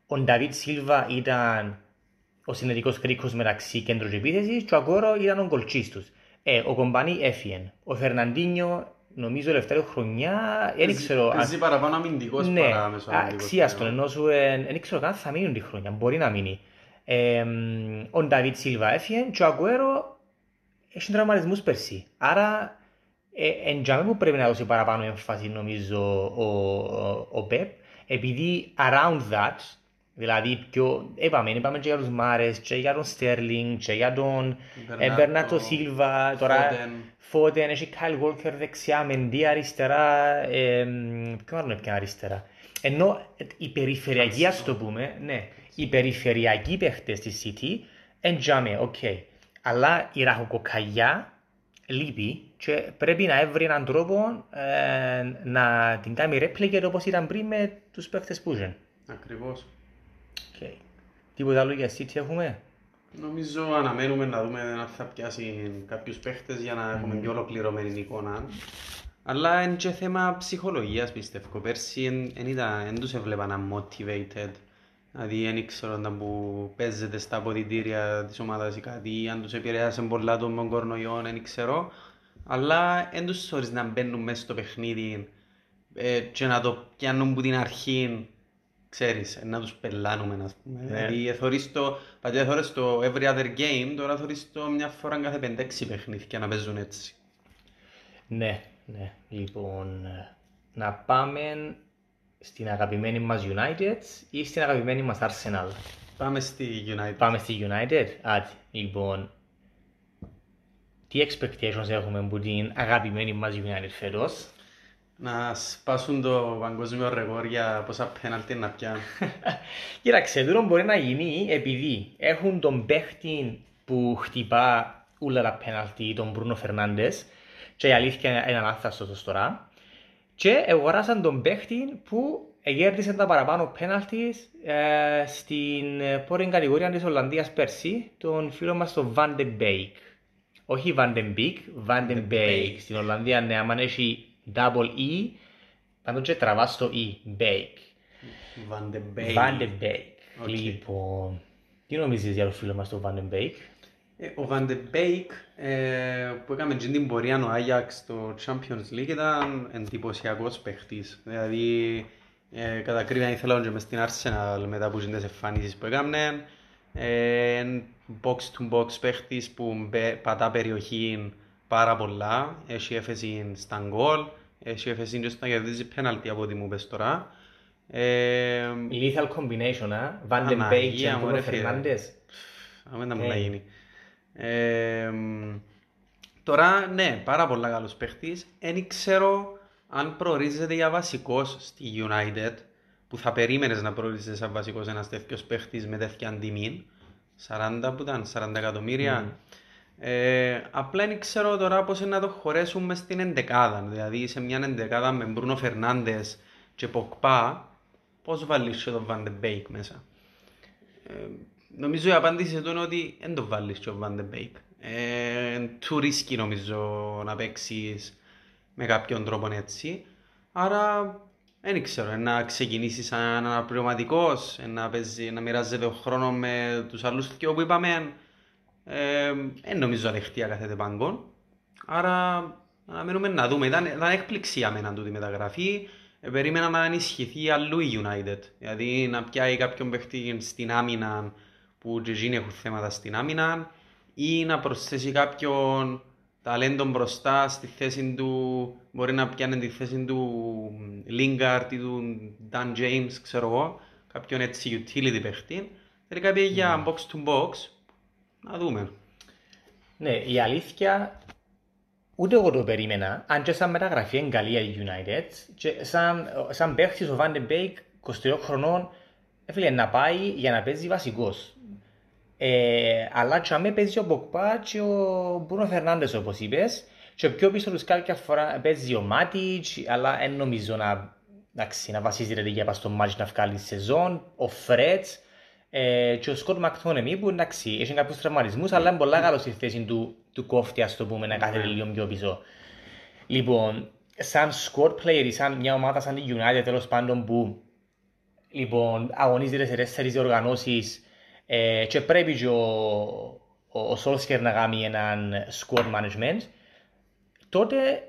Ο Νταβίτ Σίλβα ήταν ο συνετικός κρίκος μεταξύ κέντρους και επίθεσης και ο Αγκόρο ήταν ο γκολτσής τους. Ε, ο Κομπανί έφυγε. Ο Φερναντίνιο νομίζω τελευταία χρονιά, δεν ξέρω. αν- Παίζει παραπάνω αμυντικός ναι, παρά μεσοαμυντικός. αξία στον πλέον. ενώ σου δεν ξέρω καν θα μείνουν τη χρόνια, μπορεί να μείνει. Ε, μ, ο Νταβίτ Σίλβα έφυγε και ο Αγκουέρο έχει τραυματισμούς πέρσι. Άρα, ε, εν τζάμε που πρέπει να δώσει παραπάνω έμφαση νομίζω ο, ο, ο Πεπ, επειδή around that, δηλαδή πιο, είπαμε, είπαμε και για τους Μάρες, και για τον Στέρλινγκ, και για τον Μπερνάρτο, Μπερνάρντο Σίλβα, τώρα Foden. Foden, έχει Κάιλ Walker δεξιά, Μεντί αριστερά, ε, ποιο άλλο είναι πια αριστερά; Ενώ η περιφερειακή, ας το πούμε, ναι, οι περιφερειακοί παίχτες της City, εν τζιαμέ, οκ. Αλλά η ραχοκοκαλιά λείπει και πρέπει να έβρει έναν τρόπο ε, να την κάνει replicate όπως ήταν πριν με τους παίχτες που είχαν. Ακριβώς. Okay. Τίποτα άλλο για City έχουμε; Νομίζω αναμένουμε να δούμε αν θα πιάσει κάποιους παίχτες για να έχουμε πιο ολοκληρωμένη εικόνα. Αλλά είναι και θέμα ψυχολογίας πιστεύω. Πέρσι δεν τους έβλεπα να motivated. Δηλαδή δεν ήξερα όταν που παίζεται στα αποδητήρια της ομάδας ή κάτι, αν τους επηρέασε πολλά τον κορονοϊό, δεν ξέρω. Αλλά δεν τους θωρείς να μπαίνουν μέσα στο παιχνίδι ε, και να το πιάνουν από την αρχή ξέρεις, να τους πελάνουμε, ας πούμε. Ναι. Δηλαδή, θωρείς το, πατέρα θωρείς το every other game, τώρα θωρείς το μια φορά κάθε 5-6 παιχνίδια να παίζουν έτσι. Ναι, ναι. Λοιπόν, ε, να πάμε στην αγαπημένη μας United ή στην αγαπημένη μας Arsenal; Πάμε στη United. Πάμε στη United. Άτι, λοιπόν, τι expectations έχουμε από την αγαπημένη μας United φέτος; Να σπάσουν το παγκόσμιο ρεκόρ για πόσα πέναλτι να πιάνουν. Κοίταξε, τούτο μπορεί να γίνει επειδή έχουν τον παίχτη που χτυπά όλα τα πέναλτι, τον Μπρούνο Φερνάντες και η αλήθεια είναι ανάθαστος τώρα και αγοράσαν τον παίχτη που εγέρδισε τα παραπάνω πέναλτις ε, στην ε, πόρη κατηγορία της Ολλανδίας πέρσι, τον φίλο μας τον Van de Beek. Όχι Van den Beek, Van den Beek. Στην Ολλανδία, ναι, άμα έχει double E, πάντως και τραβάς το E, Beek. Van de Beek. Van de Beek. Οκ. Λοιπόν, τι νομίζεις για το φίλο μας τον Van de Beek; Ε, Ο Van de Beek ε, που έκαμε και την πορεία ο Άγιαξ στο Champions League ήταν εντυπωσιακός παίχτης. Δηλαδή, ε, κατά ακρίβεια ήθελα και μες στην Arsenal μετά από τις εμφανίσεις που έκαμε. Ε, box to box παίχτης που μπε- πατά περιοχή πάρα πολλά. Έχει έφεση στα γκολ, έχει έφεση και στο να κερδίζει πέναλτι από ό,τι μου πες τώρα. Ε, Lethal combination, α. Van den Beek Παναγία και μου, Bruno ρε φίλε. Fernandes. Άμα να μου Ε. να γίνει. Ε, μ, Τώρα, ναι, πάρα πολύ καλός παίχτης. Δεν ξέρω αν προορίζεται για βασικός στη United, που θα περίμενες να προορίζεται σαν βασικός ένας τέτοιος παίχτης με τέτοια τιμή. 40 που ήταν, 40 εκατομμύρια. Ε, απλά δεν ξέρω τώρα πώς είναι να το χωρέσουμε στην εντεκάδα. Δηλαδή σε μια εντεκάδα με Μπρούνο Φερνάντες και Πογκμπά, πώς βάλεις και τον Van de Beek μέσα; Ε, νομίζω η απάντηση του είναι ότι δεν το βάλεις και ο Van de Beek. Ε, too risky νομίζω να παίξεις με κάποιον τρόπο έτσι. Άρα δεν ξέρω, να ξεκινήσεις σαν αναπληρωματικός, να, παίζει, να μοιράζεται ο χρόνος με τους άλλους δυο που είπαμε, δεν ε, νομίζω αδεχτεί κάθε πάγκον. Άρα αναμένουμε να δούμε. Ήταν, ήταν έκπληξη για μένα τούτη μεταγραφή. Ε, περίμενα να ενισχυθεί αλλού η United. Δηλαδή να πιάει κάποιον παίχτη στην άμυνα που και έχουν θέματα στην άμυνα ή να προσθέσει κάποιον ταλέντο μπροστά στη θέση του, μπορεί να πιάνει τη θέση του Lingard ή του Dan James, ξέρω εγώ, κάποιον έτσι utility παίχτη. Τελικά πήγε για box to box, να δούμε. Ναι, η αλήθεια ούτε εγώ το περίμενα, αν και σαν μεταγραφή είναι καλή η United και σαν, σαν παίχτης ο Van de Beek 23 χρονών έφυγε να πάει για να παίζει βασικός. Ε, αλλά και αμέ παίζει ο Μποκπά και ο Μπούνο Φερνάντες όπως είπες και πιο πίσω τους κάποια φορά παίζει ο Μάτιτς αλλά δεν νομίζω να, εντάξει, να βασίζεται για στο μάτς να βγάλεις σεζόν, ο Φρέτς ε, και ο Σκοτ Μακτόνεμι που εντάξει, έχει κάποιους τραυματισμούς αλλά είναι πολλά καλός στη θέση του, του κόφτη ας το πούμε να κάθεται λίγο πιο πίσω. Λοιπόν, σαν squad player, σαν μια ομάδα σαν τη United τέλος πάντων που λοιπόν, αγωνίζεται σε τέσσερις διοργανώσεις ε, και πρέπει και ο, ο, ο Solskjaer να κάνει έναν squad management, τότε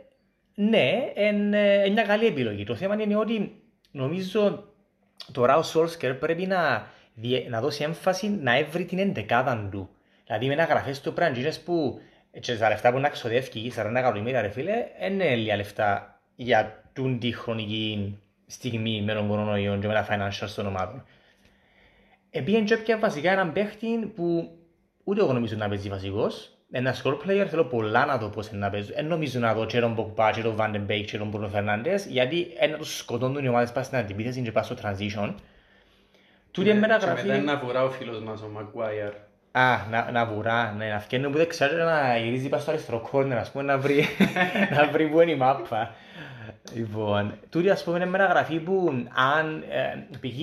ναι, είναι μια καλή επιλογή. Το θέμα είναι ότι νομίζω τώρα ο Solskjaer πρέπει να, να δώσει έμφαση να έβρει την εντεκάδα του. Δηλαδή με να γραφές του πράντζινες που και τα λεφτά που να ξοδεύει 40 εκατομμύρια ρε φίλε, είναι λίγα λεφτά για την τη χρονική στιγμή με τον κορονοϊό και με τα financial των ομάδων. Επήεν και έπιασε βασικά έναν παίχτη που ούτε εγώ νομίζω να παίζει βασικός. Ένα squad player θέλω πολλά να δω πώς είναι να παίζει. Δεν νομίζω να δω και τον Πογκμπά, και τον Van den Beek, και τον Μπρούνο Φερνάντες, γιατί ένα τους σκοτώνουν οι ομάδες πας στην αντιπίθεση και πας στο transition. Τούτη είναι μεταγραφή... Και μετά να βουρά ο φίλος μας, ο Μαγκουάιαρ. Α, να, να βουρά, ναι, να φτιάχνει που δεν ξέρω να γυρίζει πας στο αριστερό κόρνερ, ας πούμε, να βρει, να βρει που είναι η μάπα. Λοιπόν, τούτη ας πούμε είναι μεταγραφή που αν, ε, π.χ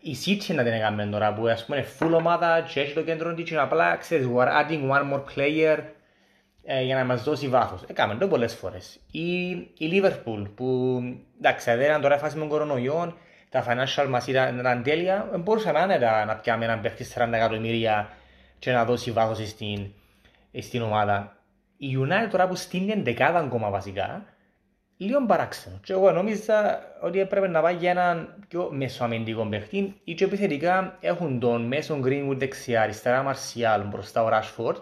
η City να την έκαμε τώρα που ας πούμε full ομάδα και έχει το κέντρο της και απλά ξέρεις we're adding one more player ε, για να μας δώσει βάθος. Έκαμε το πολλές φορές. Η, η Liverpool που εντάξει δεν ήταν τώρα φάση με τον κορονοϊό τα financial μας ήταν, ήταν τέλεια μπορούσαμε άνετα να πιάμε έναν παίχτη 40 εκατομμύρια και να δώσει βάθος στην, στην ομάδα. Η United τώρα που στείλει εντεκάδα ακόμα βασικά λίγο παράξενο. Και εγώ νόμιζα ότι έπρεπε να πάει για έναν πιο μεσοαμυντικό παίχτη ή και επιθετικά έχουν τον μέσον Greenwood δεξιά, αριστερά Μαρσιάλ μπροστά ο Ράσφορντ,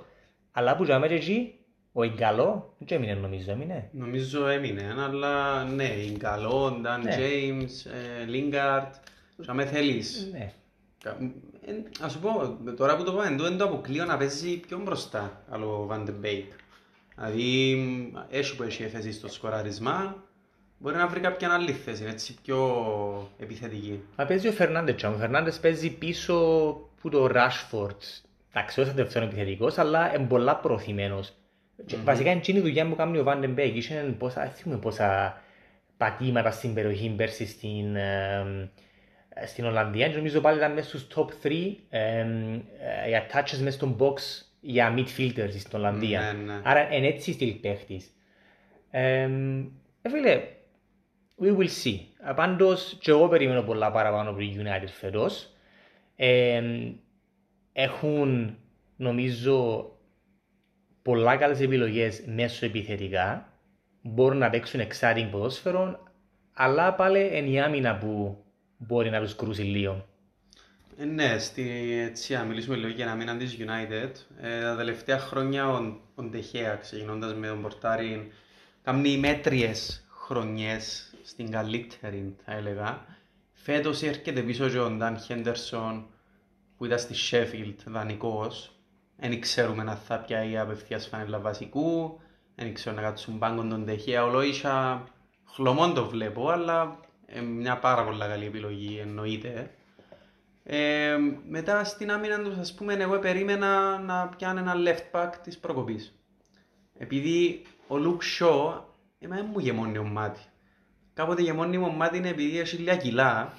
αλλά που για μένα εκεί ο Ιγκαλό δεν έμεινε νομίζω, έμεινε. Νομίζω έμεινε, αλλά ναι, Ιγκαλό, Νταν Τζέιμς, Λίγκαρτ, για με θέλεις. Ναι. Ε, ας σου πω, τώρα που το πάμε, δεν το αποκλείω να παίζει πιο μπροστά, άλλο Van de Beek. Δηλαδή, έχει που έχει θέση στο σκοράρισμα, μπορεί να βρει κάποια άλλη θέση, έτσι πιο επιθετική. Μα παίζει ο Φερνάντες, ο Φερνάντες παίζει πίσω που το Ράσφορτ. Εντάξει, όχι δεύτερο επιθετικός, αλλά είναι πολλά προωθημένος. Mm-hmm. Βασικά είναι η δουλειά που κάνει ο Van den Beek. Είχε πόσα, πόσα πατήματα στην περιοχή πέρσι στην, ε, στην Ολλανδία. Και νομίζω πάλι ήταν μέσα στους top 3 ε, ε, για touches μέσα στον box για midfielders στην Ολλανδία. Ναι, ναι. Άρα είναι έτσι στυλ παίχτης. Ε, φίλε, we will see. Πάντως και εγώ περιμένω πολλά παραπάνω από την United φέτος. Ε, έχουν νομίζω πολλά καλές επιλογές μέσω επιθετικά. Μπορούν να παίξουν exciting ποδόσφαιρο, αλλά πάλι είναι η άμυνα που μπορεί να τους κρούσει λίγο. Ε, ναι, στη, έτσι, να μιλήσουμε λίγο για να μείναν της United. Ε, τα τελευταία χρόνια ο, ο Ντεχέα, ξεκινώντας με τον Πορτάρι, κάνει μέτριες χρονιές στην καλύτερη, θα έλεγα. Φέτος έρχεται πίσω και ο Νταν Χέντερσον, που ήταν στη Sheffield, δανεικός. Δεν ξέρουμε αν θα πιάει απευθείας φανέλα βασικού Δεν ξέρω να κάτσουν πάγκον τον Τεχέα. Ο Λόισα χλωμόν το βλέπω, αλλά ε, μια πάρα πολύ καλή επιλογή εννοείται. Ε, μετά στην άμυνα τους, ας πούμε, εγώ περίμενα να πιάνε ένα left back της προκοπής. Επειδή ο Luke Shaw, εμένα δεν μου γεμώνει ο μάτι. Κάποτε γεμώνει μου μάτι είναι επειδή έχει λίγα κιλά,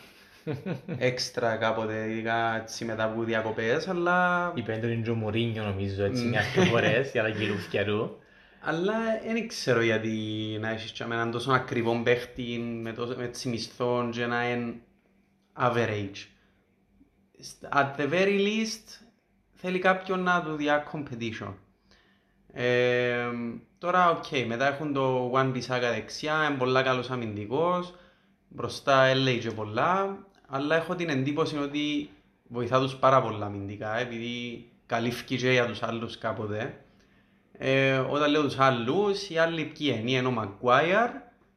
έξτρα κάποτε, ειδικά έτσι μετά από διακοπές, αλλά... Είπε έντονη και ο Μουρίνιο νομίζω έτσι μιας και φορές για τα κιλούφια του. Αλλά δεν ξέρω γιατί να έχεις και με έναν τόσο ακριβό παίχτη με, τόσο, με έτσι μισθό και να είναι average. At the very least θέλει κάποιον να του διά competition. Ε, τώρα, οκ, okay, μετά έχουν το Wan-Bissaka δεξιά, είναι πολλά καλός αμυντικός, μπροστά έλεγε και πολλά, αλλά έχω την εντύπωση ότι βοηθά τους πάρα πολλά αμυντικά, επειδή καλύφθηκε και για τους άλλους κάποτε. Ε, όταν λέω τους άλλους, οι άλλοι ποιοι είναι, είναι ο Μαγκουάιαρ,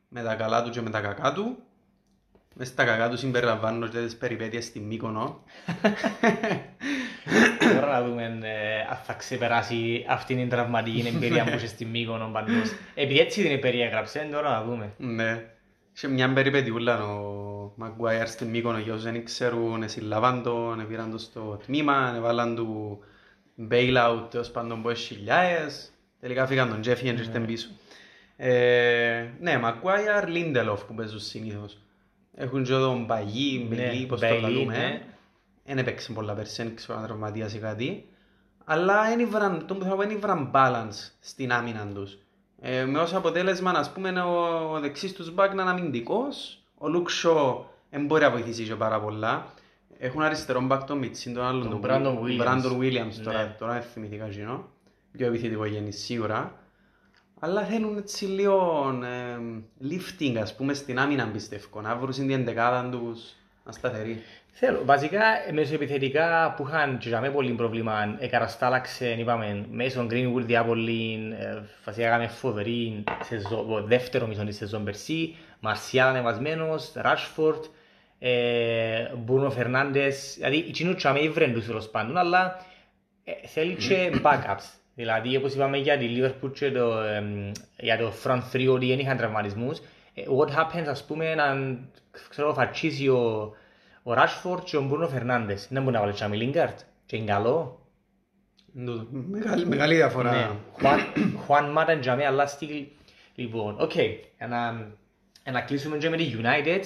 με τα καλά του και με τα κακά του. Μες στα κακά του συμπεριλαμβάνω και τις περιπέτειες στη Μύκονο. Τώρα να δούμε ε, αν θα ξεπεράσει αυτήν την τραυματική εμπειρία που είχε στη Μύκονο παντός. Επειδή έτσι την περιέγραψε, τώρα να δούμε. Ναι. Σε μια περιπέτειούλα ο Μαγκουάιαρ στη Μύκονο και όσοι δεν ξέρουν, συλλαβάν τον, πήραν το στο τμήμα, έβαλαν του bailout ως πάντων που έχει χιλιάες. Τελικά φύγαν τον Τζέφι και ήρθαν πίσω. Ε, ναι, Μαγκουάιαρ, Λίντελοφ που παίζουν συνήθως. Έχουν και τον Μπαγί, Μπελί, πώς το λαλούμε. Δεν έπαιξε πολλά πέρσι, δεν ξέρω αν τραυματίας ή κάτι. Αλλά το που θα πω είναι βραν balance στην άμυνα τους. Ε, με ως αποτέλεσμα, ας πούμε, ο, ο δεξής τους μπακ να είναι αμυντικός. Ο Λουκ Σο δεν μπορεί να βοηθήσει και πάρα πολλά. Έχουν αριστερό μπακ τον Μιτσίν, τον άλλον, τον Brandon Williams, τώρα, τώρα δεν θυμηθήκα γίνω. Πιο επιθετικό γέννη σίγουρα. Αλλά θέλουν έτσι λίγο ε, lifting, ας πούμε, στην άμυνα πιστεύω. Να βρουν την εντεκάδα τους να σταθερεί. Θέλω. Βασικά, μεσοεπιθετικά που είχαν και με πολύ πρόβλημα, εκαραστάλαξε, είπαμε, μέσω Greenwood διάπολη, ε, βασικά έκαμε φοβερή σεζόν, δεύτερο μισό της σεζόν περσί, Μαρσιάλ ανεβασμένος, Ράσφορτ, Μπούρνο Φερνάντες, δηλαδή οι κοινούς και ήβρεν τους τέλος πάντων, αλλά ε, θέλει και backups. Δηλαδή, όπως είπαμε για τη Liverpool και το, ε, για το front three ότι δεν είχαν τραυματισμούς, ε, what happens, ας πούμε, αν ξέρω, φαρτσίσει ο ο Ράσφορτ και ο Μπρούνο Φερνάντες. Δεν μπορεί να βάλει τσάμι Λίγκαρτ. Και είναι καλό. Μεγάλη, μεγάλη διαφορά. Ναι. Χουάν Μάτα εν τζιαμέ, αλλά στυλ. Λοιπόν, οκ. Να κλείσουμε και με τη United.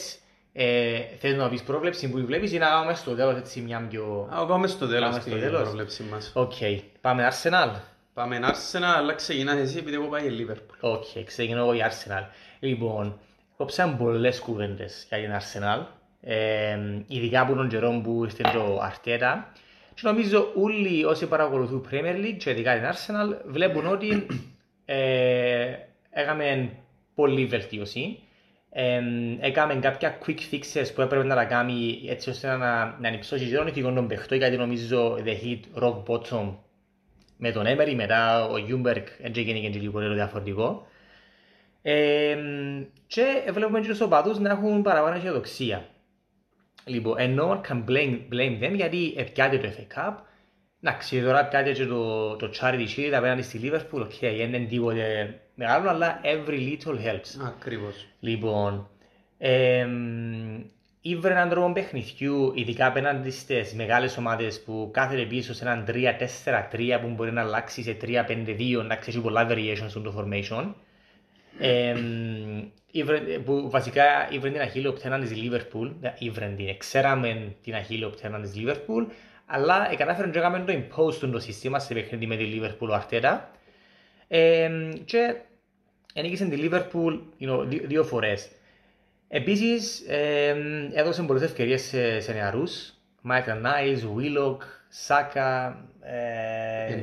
Ε, θες να πεις πρόβλεψη που βλέπεις ή να κάνουμε στο τέλος έτσι μια πιο... Α, πάμε στο τέλος την πρόβλεψη μας. Οκ. Πάμε Arsenal. Πάμε Arsenal, αλλά ξεκινάς εσύ επειδή εγώ πάει η Liverpool. Οκ, ξεκινώ εγώ η Arsenal. Λοιπόν, κόψαν πολλές κουβέντες για την Arsenal ε, ειδικά από τον καιρό που ήρθε το Αρτέτα. Και νομίζω όλοι όσοι παρακολουθούν Premier League και ειδικά την Arsenal βλέπουν ότι ε, έκαμε πολύ βελτίωση. Ε, έκαμε κάποια quick fixes που έπρεπε να τα κάνει έτσι ώστε να, να ανυψώσει και τον ηθικό των παιχτών γιατί νομίζω they hit rock bottom με τον Emery, μετά ο Λιούνγκμπεργκ έτσι έγινε και λίγο διαφορετικό. Ε, και βλέπουμε και τους οπαδούς να έχουν παραπάνω αισιοδοξία. Λοιπόν, and no one can blame, blame them γιατί επιάσαν το FA Cup. Εντάξει, τώρα επιάσαν και το, το Charity Shield απέναντι στη Liverpool. Οκ, okay, δεν είναι τίποτε μεγάλο, αλλά every little helps. Ακριβώς. Λοιπόν, ε, ήβρε έναν τρόπο παιχνιδιού, ειδικά απέναντι στις μεγάλες ομάδες που κάθεται πίσω σε έναν 3-4-3 που μπορεί να αλλάξει σε 3-5-2, να ξέρει πολλά variations στο formation. Ε, που βασικά ήβρεν την αχύλιο πτέρνα της Λίβερπουλ, ήβρεν την, ξέραμε την αχύλιο πτέρνα της Λίβερπουλ, αλλά κατάφεραν και έκαμε το impose το σύστημα σε παιχνίδι με τη Λίβερπουλ ο Αρτέτα ε, και ενίκησε τη Λίβερπουλ you know, δύο φορές. Επίσης ε, έδωσε πολλές ευκαιρίες σε, σε νεαρούς, Μάικλ Νάιλς, Βίλοκ, Σάκα,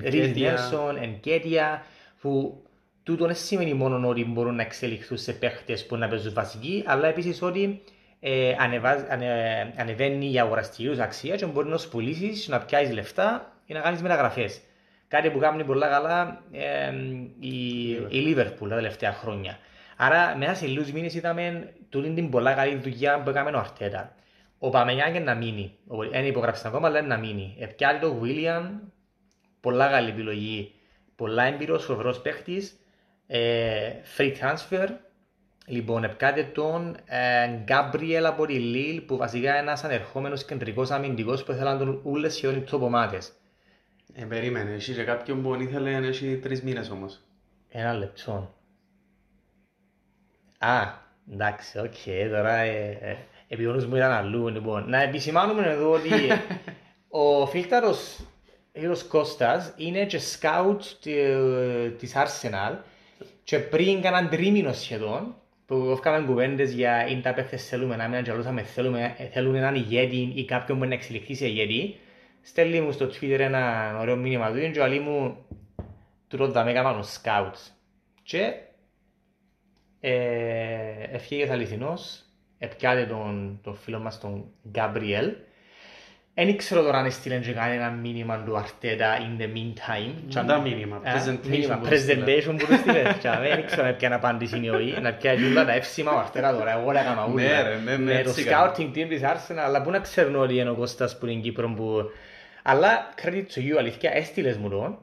Ρίβ Νέλσον, Ενκέτια, που Τούτο δεν σημαίνει μόνο ότι μπορούν να εξελιχθούν σε παίχτες που να παίζουν βασική, αλλά επίσης ότι ε, ανεβα... ανε... ανεβαίνει η αγοραστική αξία και μπορεί να σου πουλήσεις, να πιάσεις λεφτά ή να κάνεις μεταγραφές. Κάτι που κάνει πολλά καλά ε, η... η Liverpool τα τελευταία χρόνια. Άρα μέσα σε λίγους μήνες είδαμε τούτη την πολλά καλή δουλειά που έκαμε ο Αρτέτα. Ο Παμενιάν να μείνει. Δεν υπογράψεις ακόμα, αλλά να μείνει. Επιάρει το William, πολλά καλή επιλογή, πολλά έμπειρος, φοβερός παίχτης Ε, free transfer. Λοιπόν, επκιάσαν τον Γκάμπριελ από τη Λίλ που βασικά είναι ένας ανερχόμενος κεντρικός αμυντικός που ήθελαν τον ούλες σχεδόν οι top ομάδες. Ε, περίμενε, εσύ και κάποιον που ήθελε να έχει τρεις μήνες όμως. Ένα λεπτό. Α, εντάξει, οκ, okay, τώρα ε, ε, επειδή ο νους μου ήταν αλλού. Λοιπόν, να επισημάνουμε εδώ ότι ο φίλταρος Κύριος Κώστας είναι και σκάουτ της Arsenal και πριν κάναν τρίμηνο σχεδόν που έφκαμε κουβέντες για είναι τα παίχτες θέλουμε να μην αγγελούσαμε θέλουμε, θέλουν έναν ηγέτη ή κάποιον που να εξελιχθεί σε ηγέτη στέλνει μου στο Twitter ένα ωραίο μήνυμα του και ο αλλή μου του ρωτά με έκαναν σκάουτ και ε, ευχήγες αληθινός επιάτε τον, τον φίλο μας τον Γκάμπριελ δεν ήξερα τώρα αν έστειλε και κανένα μήνυμα του Αρτέτα in the meantime. Τι τα μήνυμα, presentation presentation που του στείλε. Δεν ήξερα να πιάνε απάντηση είναι όχι, να πιάνε όλα τα εύσημα ο Αρτέτα τώρα, εγώ έκανα Ναι, ούλα. Με το scouting team της Arsenal, αλλά πού να ξέρουν όλοι είναι ο Κώστας που είναι Κύπρο που... Αλλά credit to you, αλήθεια, έστειλες μου τον.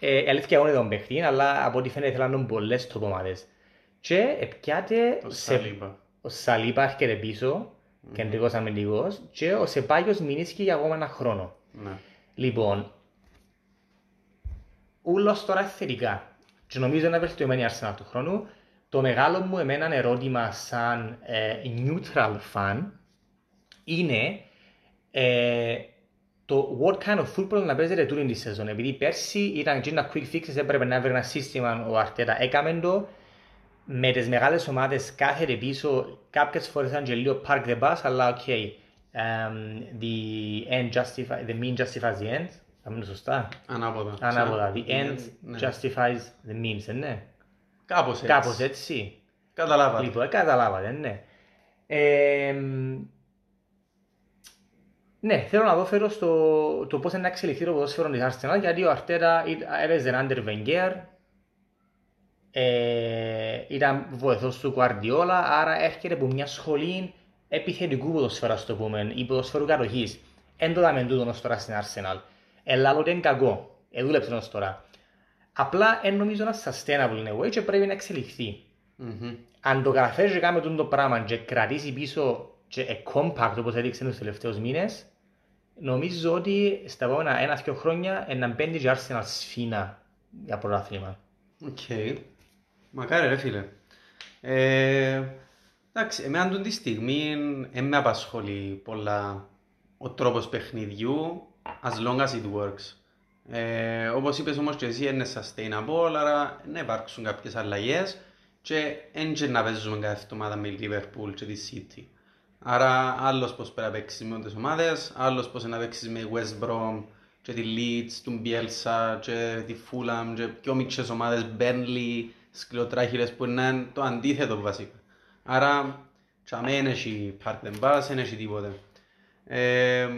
Ε, αλήθεια εγώ τον παίχτη, αλλά από ό,τι φαίνεται θέλαν τον πολλές τοπομάδες. Και επιάτε... Ο Σαλίπα έρχεται πίσω κεντρικός αμυντικός και ο Σεπάγιος μείνει για ακόμα ένα χρόνο. Ναι. Λοιπόν, ούλος τώρα θετικά και νομίζω είναι βελτιωμένη η Arsenal του χρόνου. Το μεγάλο μου εμένα ερώτημα σαν ε, neutral fan είναι ε, το what kind of football να παίζετε τούτη τη σεζόν. Επειδή πέρσι ήταν και ένα quick fixes, έπρεπε να βρει ένα σύστημα ο Αρτέτα. Έκαμε το με τις μεγάλες ομάδες κάθεται πίσω, κάποιες φορές ήταν και λίγο park the bus, αλλά ok. Okay. Um, the end justify, the mean justifies the end. Θα μείνω σωστά; Ανάποδα. Ανάποδα. The end ναι. justifies the means, ναι. Κάπως έτσι. Κάπως έτσι. Καταλάβατε. Λοιπόν, καταλάβατε, ναι. Ε, ναι, θέλω να δω φέτος το πώς εν να εξελιχθεί το ποδόσφαιρο της Arsenal, γιατί ο Αρτέτα έπαιζε under Wenger, ε, ήταν βοηθός του Κουαρδιόλα, άρα έρχεται από μια σχολή επιθετικού ποδοσφαίρα, το πούμε, ή ποδοσφαίρου κατοχής. Εν το δάμε τούτο ως τώρα στην Arsenal. Ελλάλλον είναι κακό. Εδούλεψε ως τώρα. Απλά εν νομίζω να sustainable είναι way και πρέπει να εξελιχθεί. Mm-hmm. Αν το καταφέρεις και κάνει το πράγμα και κρατήσει πίσω και ε, compact όπως έδειξε τους τελευταίους μήνες, νομίζω ότι στα επόμενα ένα-δυο χρόνια να μπαίνει και Arsenal σφίνα για πρωτάθλημα. Ok. Okay. Μακάρι ρε φίλε. Ε, εντάξει, εμένα τούτη τη στιγμή δεν με απασχολεί πολλά ο τρόπος παιχνιδιού as long as it works. Ε, όπως είπες όμως και εσύ είναι sustainable, άρα να υπάρξουν κάποιες αλλαγές και δεν να παίζουμε κάθε εβδομάδα με Liverpool και τη City. Άρα άλλος πώς πρέπει να παίξεις με τις ομάδες, άλλος πώς να παίξεις με West Brom και τη Leeds, τον Bielsa και τη Fulham και πιο μικρές ομάδες, Burnley, σκληροτράχυλες που είναι το αντίθετο βασικά. Άρα, τσαμέ δεν έχει park and bus, δεν έχει τίποτε. Ε,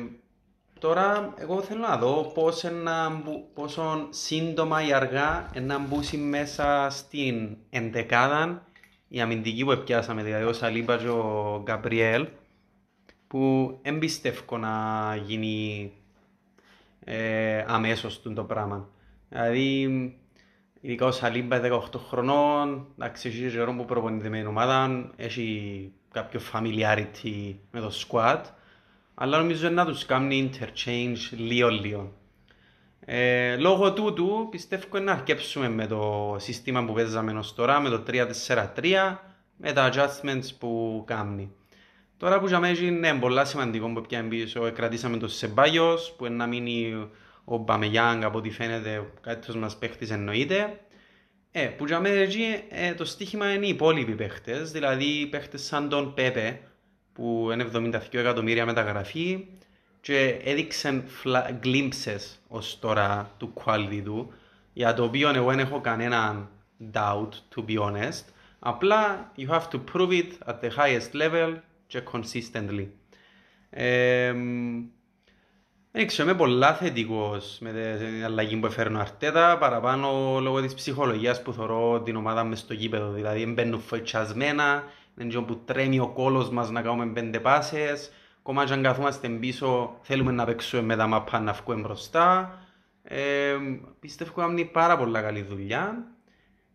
τώρα, εγώ θέλω να δω πώς ένα, πόσο σύντομα ή αργά να μπούσει μέσα στην εντεκάδα η αμυντική που πιάσαμε, δηλαδή ο Σαλίπα και ο Γκαμπριέλ, που εμπιστεύω να γίνει ε, αμέσως το πράγμα. Δηλαδή, Ειδικά ο Σαλίμπα 18 χρονών, εντάξει, έχει καιρό που προπονείται με την ομάδα, έχει κάποιο familiarity με το squad, αλλά νομίζω να τους κάνει interchange λίγο λίγο. Ε, λόγω τούτου πιστεύω να αρκέψουμε με το σύστημα που παίζαμε ως τώρα, με το 3-4-3, με τα adjustments που κάνει. Τώρα που για μένα είναι πολύ σημαντικό που πιάνε πίσω, κρατήσαμε το Σεμπάγιος, που είναι να μείνει ο Μπαμεγιάνγκ από ό,τι φαίνεται κάτι μας παίχτης εννοείται. Ε, που για μένα εκεί ε, το στοίχημα είναι οι υπόλοιποι παίχτες, δηλαδή παίχτες σαν τον Πέπε που είναι 72 εκατομμύρια μεταγραφή και έδειξαν glimpses ως τώρα του quality του για το οποίο εγώ δεν έχω κανένα doubt to be honest απλά you have to prove it at the highest level και consistently. Ε, δεν ξέρω, είμαι πολλά θετικός με την αλλαγή που έφερε ο Αρτέτα, παραπάνω λόγω της ψυχολογίας που θεωρώ την ομάδα μες στο γήπεδο. Δηλαδή, μπαίνουν φοητσιασμένα, είναι που τρέμει ο κόλος μας να κάνουμε πέντε πάσες, ακόμα και αν καθόμαστε πίσω θέλουμε να παίξουμε με τα μαπά να βγούμε μπροστά. Ε, πιστεύω ότι είναι πάρα πολλά καλή δουλειά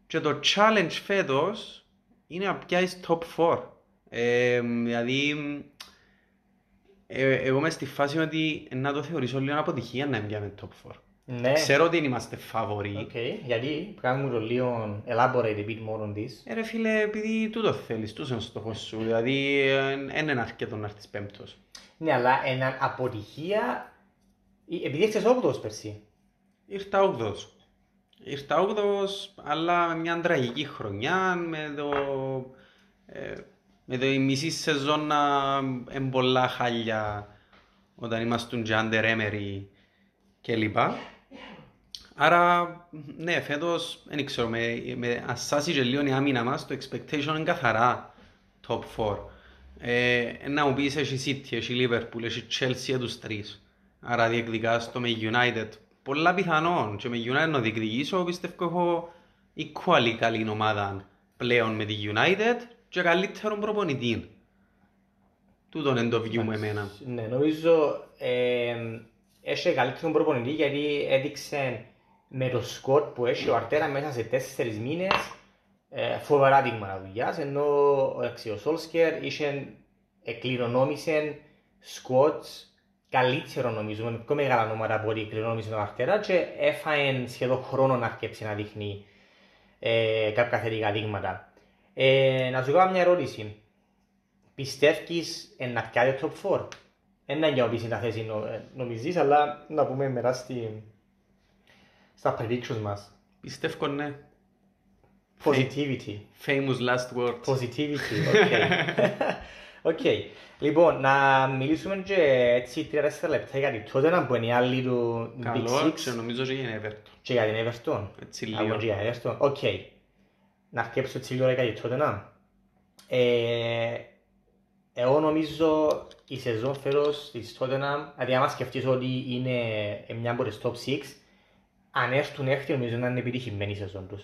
και το challenge φέτος είναι να πιάσεις top 4. Ε, δηλαδή, ε, εγώ είμαι στη φάση ότι να το θεωρήσω λίγο αποτυχία να πιάμε top 4. Ναι. Ξέρω ότι είμαστε φαβοροί. Οκ, γιατί κάμε μου το λίγο elaborate a bit more on this. Ε, ρε φίλε, επειδή τούτο θέλεις, τούτος είναι ο στόχος σου. Δηλαδή, δεν είναι αρκετό να έρθεις πέμπτος. Ναι, αλλά ένα αποτυχία, ε, επειδή έχεις όγδοος πέρσι. Ήρθα όγδος. Ήρθα όγδος, αλλά με μια τραγική χρονιά, με το... Ε, με το η μισή σεζόν να είναι πολλά χάλια όταν ήμασταν και under Emery κλπ. Άρα, ναι, φέτος, δεν ξέρω, με, με ασάσει και λίγο η άμυνα μας, το expectation είναι καθαρά top 4. Ε, να μου πεις, έχει City, έχει Liverpool, έχει Chelsea τους τρεις. Άρα διεκδικάς το με United. Πολλά πιθανόν και με United να διεκδικήσω, πιστεύω έχω equally καλή ομάδα πλέον με τη United και καλύτερον προπονητή. Τούτον είναι το view μου εμένα. Ναι, νομίζω ε, έχει καλύτερο προπονητή γιατί έδειξε με το σκορ που έχει ο Αρτέρα μέσα σε τέσσερις μήνες ε, φοβερά δείγματα δουλειάς ενώ εντάξει, ο Σόλσκερ είχε εκληρονόμησε σκοτς καλύτερο νομίζω, με πιο μεγάλα νόματα από ό,τι κληρονόμησε ο Αρτέρα και έφαε σχεδόν χρόνο να αρκέψει να δείχνει ε, κάποια θετικά δείγματα. Ε, να σου κάνω μια ερώτηση. Πιστεύεις να πιάσει το top 4? Δεν είναι για να τα θέση νο, ε, νομίζεις, αλλά να πούμε μετά στη, στα predictions μας. Πιστεύω ναι. Positivity. Famous last words. Positivity, ok. Okay. Λοιπόν, να μιλήσουμε και έτσι 3-4 λεπτά για την τότε να είναι η άλλη του Big Καλό, Six και νομίζω και για την Everton. και για την Everton. Έτσι Από λίγο. και για την Everton. Ok. Να αρκέψω έτσι λίγο για την τότε να. Ε, εγώ νομίζω η σεζόν φέτος της Tottenham, δηλαδή άμα σκεφτείς ότι είναι μια από τις top 6, αν έρθουν έκτη νομίζω να είναι επιτυχημένη η σεζόν τους.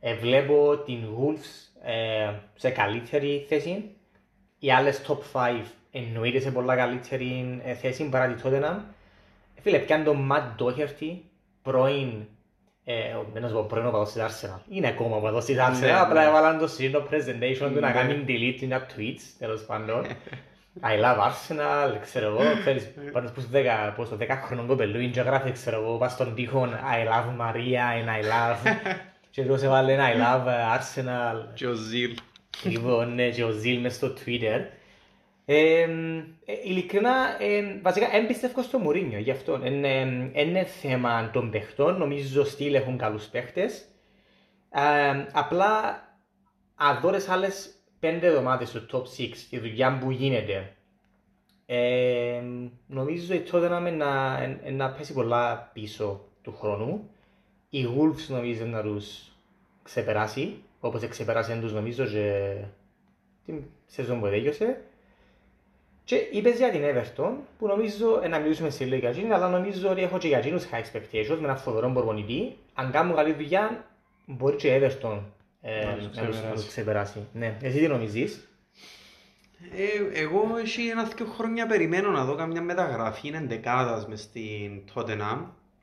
Ε, βλέπω την Wolves ε, σε καλύτερη θέση, οι άλλες top 5 εννοείται σε πολλά καλύτερη ε, θέση παρά τη Tottenham. Ε, Φίλε, πιάνε τον Matt Doherty, πρώην ε, δεν να σου πω πρώην οπαδός της Arsenal. Είναι ακόμα οπαδός της Arsenal, Ναι, απλά ναι. έβαλαν το σύντο presentation του να Ναι. κάνει delete μια tweets, τέλος πάντων. I love Arsenal, ξέρω εγώ, ξέρεις, πάνω πως 10, πως το 10 χρονών κοπελούιν και γράφει, ξέρω εγώ, πας στον τοίχο I love Maria and I love και τους έβαλε ένα I love Arsenal Και ο Ζιλ. Λοιπόν, ναι, και ο Ζιλ μες στο Twitter. Ε, ε, ειλικρινά, ε, βασικά, δεν πιστεύω στο Μουρίνιο γι' αυτό. Είναι, είναι θέμα των παιχτών, νομίζω στυλ έχουν καλούς παίχτες. Ε, απλά, αν δώρες άλλες πέντε εβδομάδες στο top 6, τη δουλειά που γίνεται, ε, νομίζω η Tottenham να, ε, να πέσει πολλά πίσω του χρόνου. Οι Wolves νομίζω να τους ξεπεράσει, όπως ξεπεράσει τους νομίζω και την σεζόν που τέλειωσε. Και είπες για την Everton, που νομίζω ε, να μιλήσουμε σε λίγο για εκείνη, αλλά νομίζω ότι έχω και για εκείνους high expectations με έναν φοβερό προπονητή. Αν κάνουν καλή δουλειά, μπορεί και η Everton ε, Να τους να τους- να ξεπεράσει. τους ξεπεράσει. Ναι, εσύ τι νομίζεις; Ε, εγώ έχει ένα δύο χρόνια περιμένω να δω καμιά μεταγραφή εντεκάδας μες στην Tottenham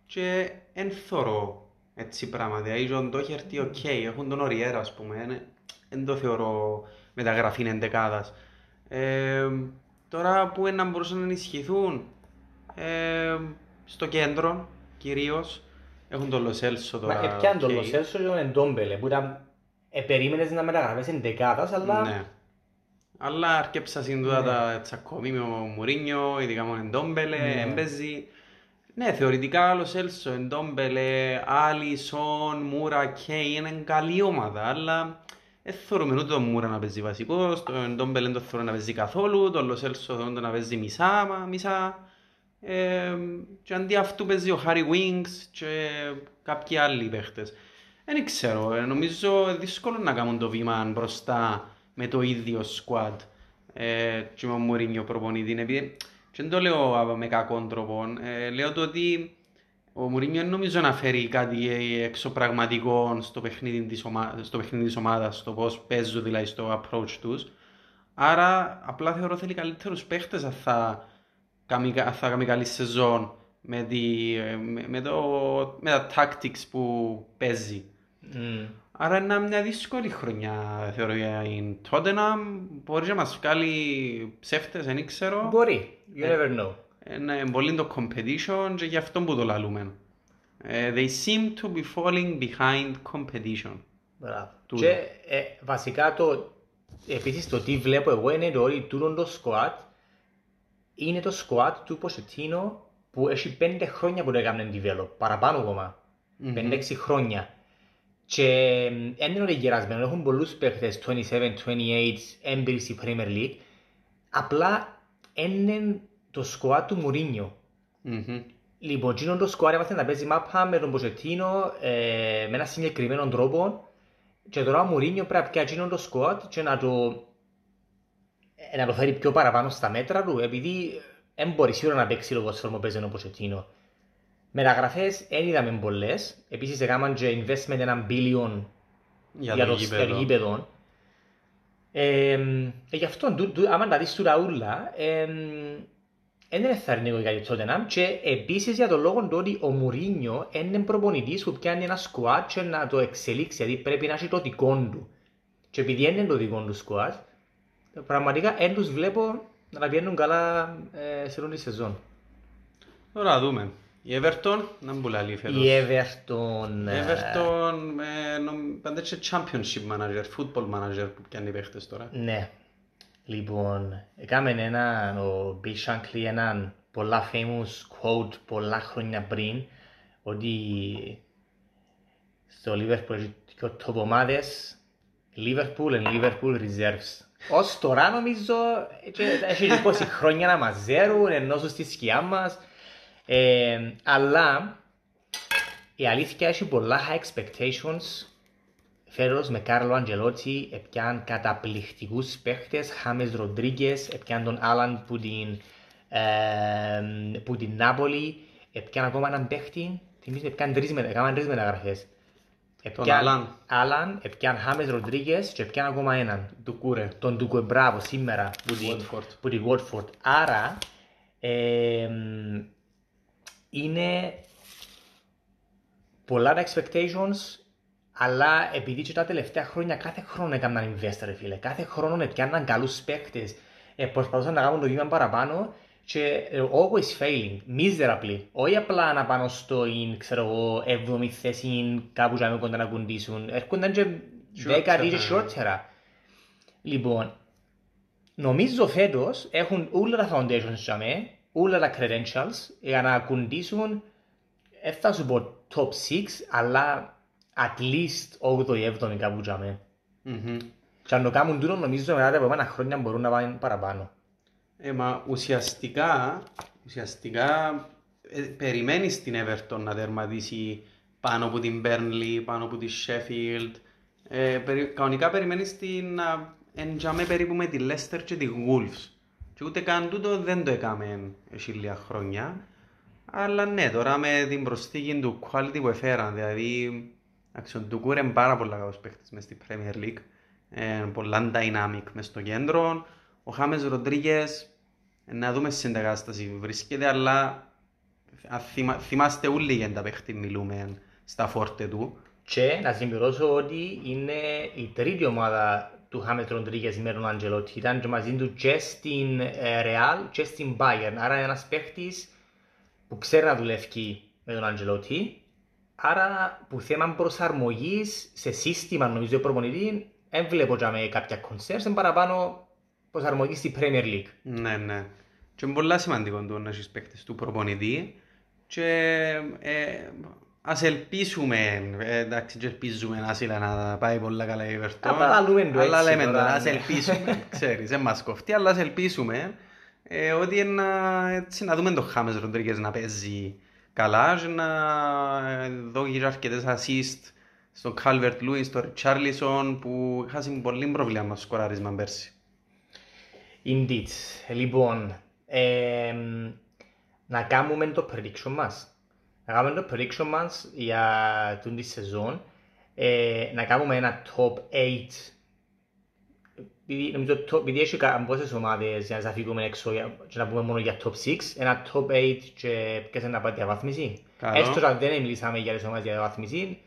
και εν θωρώ έτσι πράγματα. Δηλαδή τον το έχει έρθει οκ, έχουν τον Οριέρα ας πούμε, δεν το θεωρώ μεταγραφή εντεκάδας. Ε, τώρα που να μπορούσαν να ενισχυθούν ε, στο κέντρο κυρίως, έχουν τον Λοσέλσο τώρα. Μα έπιαν τον οκ. Λοσέλσο και τον Εντόμπελε, που ήταν, ε, περίμενες να μεταγραφές εντεκάδας, αλλά Ναι. Αλλά αρκέψα σύντομα τα τσακωμί με ο Μουρίνιο, ειδικά με τον Εντόμπελε, Ναι. έμπαιζε. Ναι, θεωρητικά άλλο Έλσο, Εντόμπελε, Άλισον, Μούρα, Κέι, είναι καλή ομάδα, αλλά δεν θεωρούμε ούτε τον Μούρα να παίζει βασικός, τον Εντόμπελε δεν το θεωρώ να παίζει καθόλου, τον Λοσέλσο θεωρώ να παίζει μισά, μα- μισά. Ε, και αντί αυτού παίζει ο Χάρι Wings και κάποιοι άλλοι παίχτες. Δεν ξέρω, ε, νομίζω δύσκολο να κάνουν το βήμα μπροστά με το ίδιο squad ε, και με ο Μουρίνιο προπονητή. Επειδή, και δεν το λέω α, με κακόν τρόπο, ε, λέω το ότι ο Μουρίνιο δεν νομίζω να φέρει κάτι ε, εξωπραγματικό στο παιχνίδι της, ομα... στο παιχνίδι της ομάδας, στο πώς παίζουν δηλαδή στο approach τους. Άρα απλά θεωρώ θέλει καλύτερους παίχτες αν θα κάνει, κα- αν θα κάνει καλή σεζόν με, τη, ε, με, με, το, με τα tactics που παίζει. Μμ. Άρα είναι μια δύσκολη χρονιά θεωρώ για την Tottenham. Μπορεί να μας βγάλει ψεύτες, δεν ξέρω. Μπορεί, you never know. Είναι πολύ το competition και γι' αυτό που το λαλούμε. Ε, They seem to be falling behind competition. Μπράβο. Τούτο. Και ε, βασικά το, επίσης το τι βλέπω εγώ είναι το ότι τούτο το squad είναι το squad του Ποσετίνο που έχει πέντε χρόνια που το έκαμε develop, παραπάνω ακόμα. Πέντε-έξι χρόνια. Και δεν είναι ότι γερασμένο, έχουν πολλούς παίχτες 27-28 έμπειροι στη Premier League. Απλά είναι το squad του Μουρίνιο. Μμμ. Λοιπόν, εκείνο το σκουάρ έμαθε να παίζει μάπα με τον Ποζετίνο ε, με ένα συγκεκριμένο τρόπο και τώρα ο Μουρίνιο πρέπει να πιάσει εκείνο το σκουάτ και να το, ε, να το φέρει πιο παραπάνω στα μέτρα του επειδή δεν μπορεί σίγουρα να παίξει λόγω που παίζει ο Ποζετίνο. Μεταγραφές δεν είδαμε πολλές, επίσης έκαναν και investment έναν billion Για για το το γήπεδο. στο γήπεδο. Ε, ε, γι' αυτό, του- του- άμα τα δεις του Ραούλα, ε, δεν είναι εθαρρυντικό για τη Tottenham και επίσης για τον λόγο του ότι ο Μουρίνιο είναι προπονητής που πιάνει ένα σκουάτ και να το εξελίξει, δηλαδή πρέπει να έχει το δικό του. Και επειδή δεν είναι το δικό του σκουάτ, πραγματικά δεν τους βλέπω να τα πηγαίνουν καλά ε, σε όλη τη σεζόν. Τώρα δούμε. Η Everton να μπουλαλεί φέτος. Η Everton... Η ε, Everton ε, νομ- πάντα έτσι championship manager, football manager που πιάνει παίχτες τώρα. Ναι. Λοιπόν, έκαμε ένα, ο Bill Shankly έναν πολλά famous quote πολλά χρόνια πριν ότι στο Liverpool έχει δύο top ομάδες Liverpool and Liverpool Reserves. Ως τώρα νομίζω και έχει 20 χρόνια να μαζέρουν ενώ ζουν στη σκιά μας ε, αλλά η αλήθεια έχει πολλά high expectations Φέρος με Κάρλο Αντζελότσι έπιαν καταπληκτικούς παίχτες, Χάμες Ροντρίγκες, έπιαν τον Άλαν που την, ε, που την Νάπολη, έπιαν ακόμα έναν παίχτη, θυμίζω έπιαν τρεις, μετα- έκαναν τρεις μεταγραφές. Έπιαν Άλαν. Άλαν, έπιαν Χάμες Ροντρίγκες και έπιαν ακόμα έναν. Του κούρε. Τον Ντουκουε Μπράβο σήμερα που την, Watford. που την Watford. Άρα ε, είναι πολλά τα expectations αλλά επειδή και τα τελευταία χρόνια κάθε χρόνο έκαναν investor ρε φίλε, κάθε χρόνο έπιαναν καλούς παίκτες, ε, προσπαθούσαν να κάνουν το βήμα παραπάνω και ε, always failing, miserably. Όχι απλά να πάνω στο in, ξέρω εγώ, 7η θέση κάπου για να μην κοντά να κουντήσουν. Έρχονταν και 10 Shortera. και shortera. Λοιπόν, νομίζω φέτος έχουν όλα τα foundations για μέ, όλα τα credentials για να κουντήσουν, δεν θα σου πω top 6, αλλά at least 8η-7η κάπου για μέ. Μμμ. Και αν το κάνουν τούτο νομίζω μετά τα επόμενα χρόνια μπορούν να πάνε παραπάνω. Ε, μα ουσιαστικά, ουσιαστικά ε, περιμένεις την Everton να τερματίσει πάνω από την Burnley, πάνω από τη Sheffield. Ε, περι- κανονικά περιμένεις την να εντιαμε περίπου με τη Leicester και τη Wolves. Και ούτε καν τούτο δεν το έκαμε έχει λίγα χρόνια. Αλλά ναι, τώρα με την προσθήκη του quality που έφεραν, δηλαδή εντάξει, ο Ντουκούρ είναι πάρα πολλά καλός παίχτης μες στη Premier League. Ε, πολλά dynamic μες στο κέντρο. Ο Χάμες Ροντρίγκες, ε, να δούμε στην κατάσταση που βρίσκεται, αλλά αν θυμα- θυμάστε όλοι για τα παίχτη μιλούμε στα φόρτε του. Και να συμπληρώσω ότι είναι η τρίτη ομάδα του Χάμετ Ροντρίγκες με τον Αντζελότη. Ήταν και μαζί του και στην ε, Real και στην Bayern. Άρα είναι ένας παίχτης που ξέρει να δουλεύει με τον Αντζελότη. Άρα που θέμα προσαρμογής σε σύστημα νομίζω προπονητής δεν βλέπω για με κάποια concerns, είναι παραπάνω προσαρμογή στη Premier League. Ναι, ναι. Και είναι πολύ σημαντικό το να έχεις παίχτες του προπονητή και ε, ας ελπίσουμε, ε, εντάξει και ελπίζουμε να σίλα να πάει πολλά καλά η Everton. Απλά λέμε το Αλλά έτσι λέμε τώρα, τώρα, ας ναι. ελπίσουμε, ξέρεις, δεν μας κοφτεί, αλλά ας ελπίσουμε ε, ότι είναι να, έτσι, να δούμε τον Χάμες Ροντρίγκες να παίζει καλά και να ε, δώσει και αρκετές assist στον Calvert Lewin, στον Richarlison που είχαν πολύ πρόβλημα στο σκοράρισμα πέρσι. Indeed. Λοιπόν, εμ, να κάνουμε το prediction μας. Να κάνουμε το prediction μας για την τη σεζόν. Ε, να κάνουμε ένα top 8. Επειδή, νομίζω, το- επειδή έχει πόσες ομάδες για να σας φύγουμε έξω για- και να πούμε μόνο για top 6, ένα top 8 και ποιες είναι να πάει διαβάθμιση. Καλό. Έστω αν δεν μιλήσαμε για τις ομάδες για διαβάθμιση,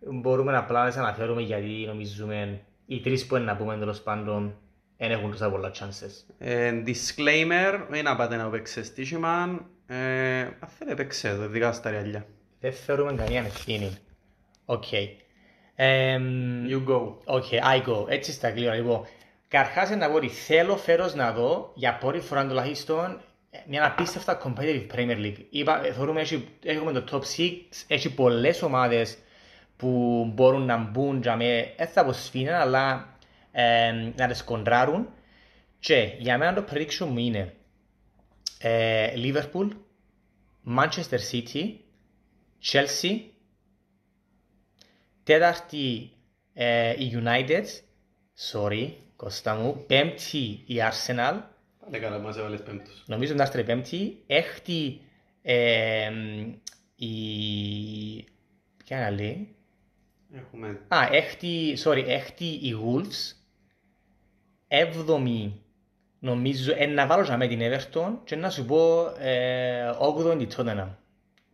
μπορούμε απλά να τις αναφέρουμε γιατί νομίζουμε οι τρεις που είναι να πούμε τέλος πάντων δεν έχουν τόσα πολλά chances. Ε, disclaimer, μην να πάτε να παίξετε στοίχημα. Ε, αν θέλετε παίξτε το, ειδικά στα ριαλιά. Δεν θεωρούμε καμία ευθύνη. Οκ. Εμ, You go. Ok, I go. Έτσι στα αγγλικά. Λοιπόν, καταρχάς να πω ότι θέλω φέτος να δω για πρώτη φορά τουλάχιστον μια απίστευτα competitive Premier League. Είπα, ε, θεωρούμε έχει, έχουμε το top 6, έχει πολλές ομάδες που μπορούν να μπουν για με, δεν θα πω σφίνα, αλλά ε, να τις κοντράρουν. Και για μένα το prediction μου είναι ε, Liverpool, Manchester City, Chelsea, τέταρτη ε, η United, sorry, Κώστα μου, πέμπτη η Arsenal, Πάλι καλά, μας έβαλες πέμπτος. νομίζω να είστε πέμπτη, έκτη ε, η... ποια είναι άλλη, Έχουμε Α, έκτη, sorry, έκτη η Wolves, έβδομη νομίζω, ε, να βάλω για με την Everton και να σου πω ε, όγδοη την Tottenham.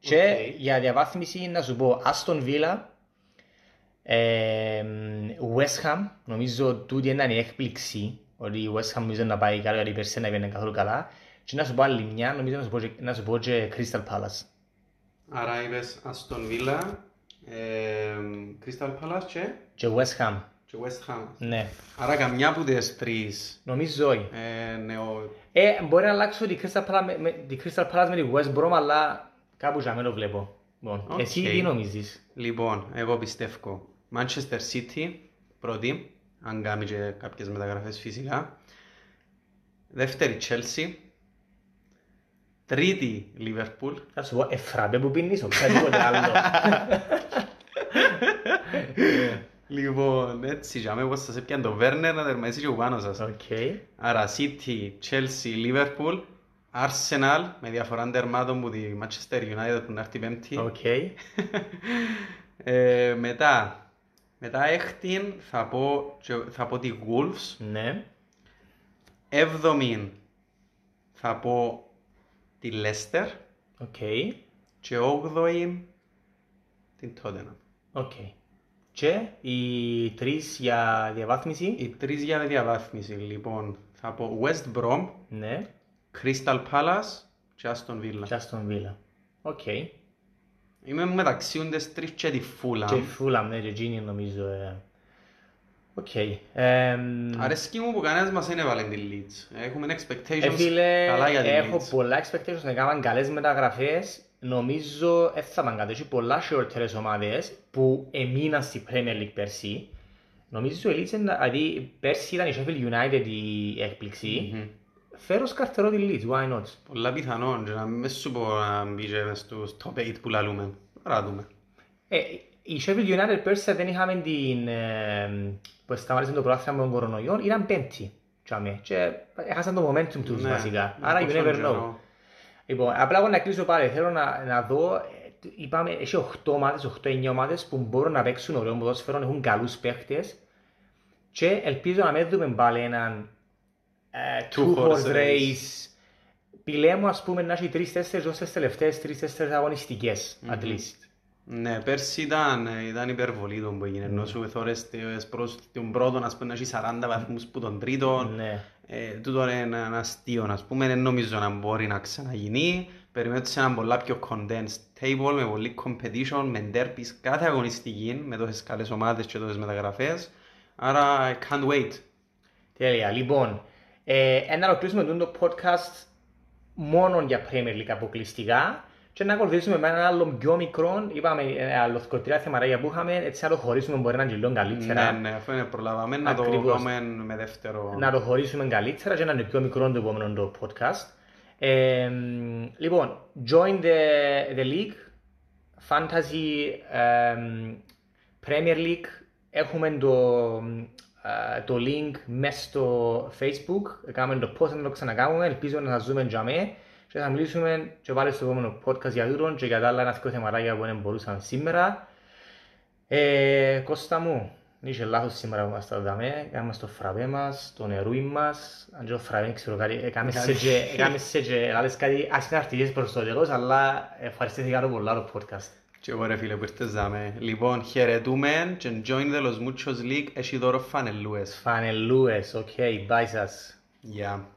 Και Οκ. για διαβάθμιση να σου πω Aston Villa, ε, West Ham, νομίζω τούτη είναι η έκπληξη, ότι η West Ham νομίζω να πάει καλά, γιατί πέρσι δεν πήγαινε καθόλου καλά. Και να σου πω άλλη μια, νομίζω να σου πω, και- να σου πω και Crystal Palace. Άρα είπες Aston Villa, ε, Crystal Palace και, Και West Ham, και West Ham. ναι. Άρα καμιά από τις τρεις Νομίζω όχι. ε, νεο... Ε, μπορεί να αλλάξω τη Crystal Palace με, με, τη Crystal Palace με τη West Brom, αλλά κάπου για μένα το βλέπω. Λοιπόν, Οκ. εσύ τι νομίζεις; Λοιπόν, εγώ πιστεύω Manchester City πρώτη, αν κάνει και κάποιες μεταγραφές φυσικά. Δεύτερη Chelsea. Τρίτη Liverpool. Θα σου πω, εφράπε που πίνεις, οποιαδήποτε άλλο. Λοιπόν, έτσι, για μένα όπως σας έπιαν το Werner να τερματίσει και ο πάνω σας. Οκ. Άρα City, Chelsea, Liverpool, Arsenal με διαφορά τερμάτων που τη Manchester United που να έρθει πέμπτη. Οκ. Ε, μετά, μετά έκτην θα πω, και- θα πω τη Wolves. Ναι. Έβδομη θα πω τη Leicester. Οκ. Και όγδοη την Tottenham. Ok. Και οι τρεις για διαβάθμιση. Οι τρεις για διαβάθμιση λοιπόν θα πω West Brom, Ναι. Crystal Palace και Aston Villa. Και Aston Villa. Ok. Είμαι μεταξύ τις τρεις και τη Fulham. Και η Fulham, ναι, και εκείνη νομίζω. ε. Οκ. Εμ, Αρέσκει μου που κανένας μας δεν έβαλε τη Leeds. Έχουμε Ε, expectations φίλε, καλά για τη έχω Leeds. πολλά expectations να κάνουν καλές μεταγραφές. Νομίζω δεν θα πάνε κάτω. Έχει πολλά χειρότερες ομάδες που έμειναν στη Premier League πέρσι. Νομίζω η Leeds, είναι- δηλαδή πέρσι ήταν η Sheffield United η έκπληξη. Μμμ. Φέρω σκαρτερό τη Leeds, why not; Πολλά πιθανόν και να μην σου πω να μπει και μες στους top 8 που λαλούμε. Τώρα δούμε. Ε, η Sheffield United πέρσι δεν είχαμε την... Ε, που σταμάτησε το πρωτάθλημα με τον κορονοϊό, ήταν πέμπτη. Τσάμε. Και έχασαν το momentum τους Ναι, βασικά. να Άρα you ακούσω never και know. Εγώ. Λοιπόν, απλά εγώ να κλείσω πάλι. Θέλω να, να δω, ε, είπαμε, έχει 8 ομάδες, 8-9 ομάδες που μπορούν να παίξουν ωραίο ποδόσφαιρο, έχουν καλούς παίχτες και ελπίζω να μην δούμε πάλι έναν ε, Two two-horse horse race. race. Πηλέ μου, ας πούμε, να έχει 3-4 ως τις τελευταίες 3-4 αγωνιστικές, at least. Ναι, πέρσι ήταν, ήταν υπερβολή το που έγινε, ενώ σου θωρείς τις προς τον πρώτο, ας πούμε, να έχει 40 βαθμούς που τον τρίτο. Ναι. Ε, τούτο είναι ένα, ένα αστείο, ας πούμε, δεν νομίζω να μπορεί να ξαναγίνει. Περιμένω σε ένα πολλά πιο condensed table, με πολύ competition, με derbys, κάθε αγωνιστική, με τόσες καλές ομάδες και τόσες μεταγραφές. Άρα, I can't wait. Τέλεια. Λοιπόν, ε, ε, να ολοκληρώσουμε το podcast μόνο για Premier League αποκλειστικά και να ακολουθήσουμε με ένα άλλο πιο μικρό, είπαμε ε, άλλο σκοτεινά θεματάκια που είχαμε, έτσι να το χωρίσουμε μπορεί να είναι και λίγο καλύτερα. Ναι, ναι, αφού είναι προλάβαμε να το Ακριβώς. κάνουμε με δεύτερο. να το χωρίσουμε καλύτερα και να είναι πιο μικρό το επόμενο το podcast. Ε, λοιπόν, join the, the league, fantasy, εμ, Premier League, έχουμε το, ε, το link μέσα στο facebook, κάνουμε το post να το ξανακάνουμε, ελπίζω να σας δούμε για μέ και θα μιλήσουμε και πάλι στο επόμενο podcast για τούτον και για τα άλλα ένα δύο θεματάκια που δεν μπορούσαμε σήμερα. Ε, Κώστα μου, είχε λάθος σήμερα που είμαστε εδώ δαμέ, κάνουμε στο φραβέ μας, το νερούι μας, αν και το φραβέ δεν ξέρω κάτι, έκαμε σε και, έκαμε σε και, άλλες κάτι ασυναρτικές προς το τέλος, αλλά ευχαριστήθηκα πάρα πολλά το podcast. Και εγώ ρε φίλε που ήρθες δάμε. Λοιπόν, χαιρετούμε και join the Los Muchos League έχει δώρο φανελούες. Φανελούες, ok, bye σας. Γεια.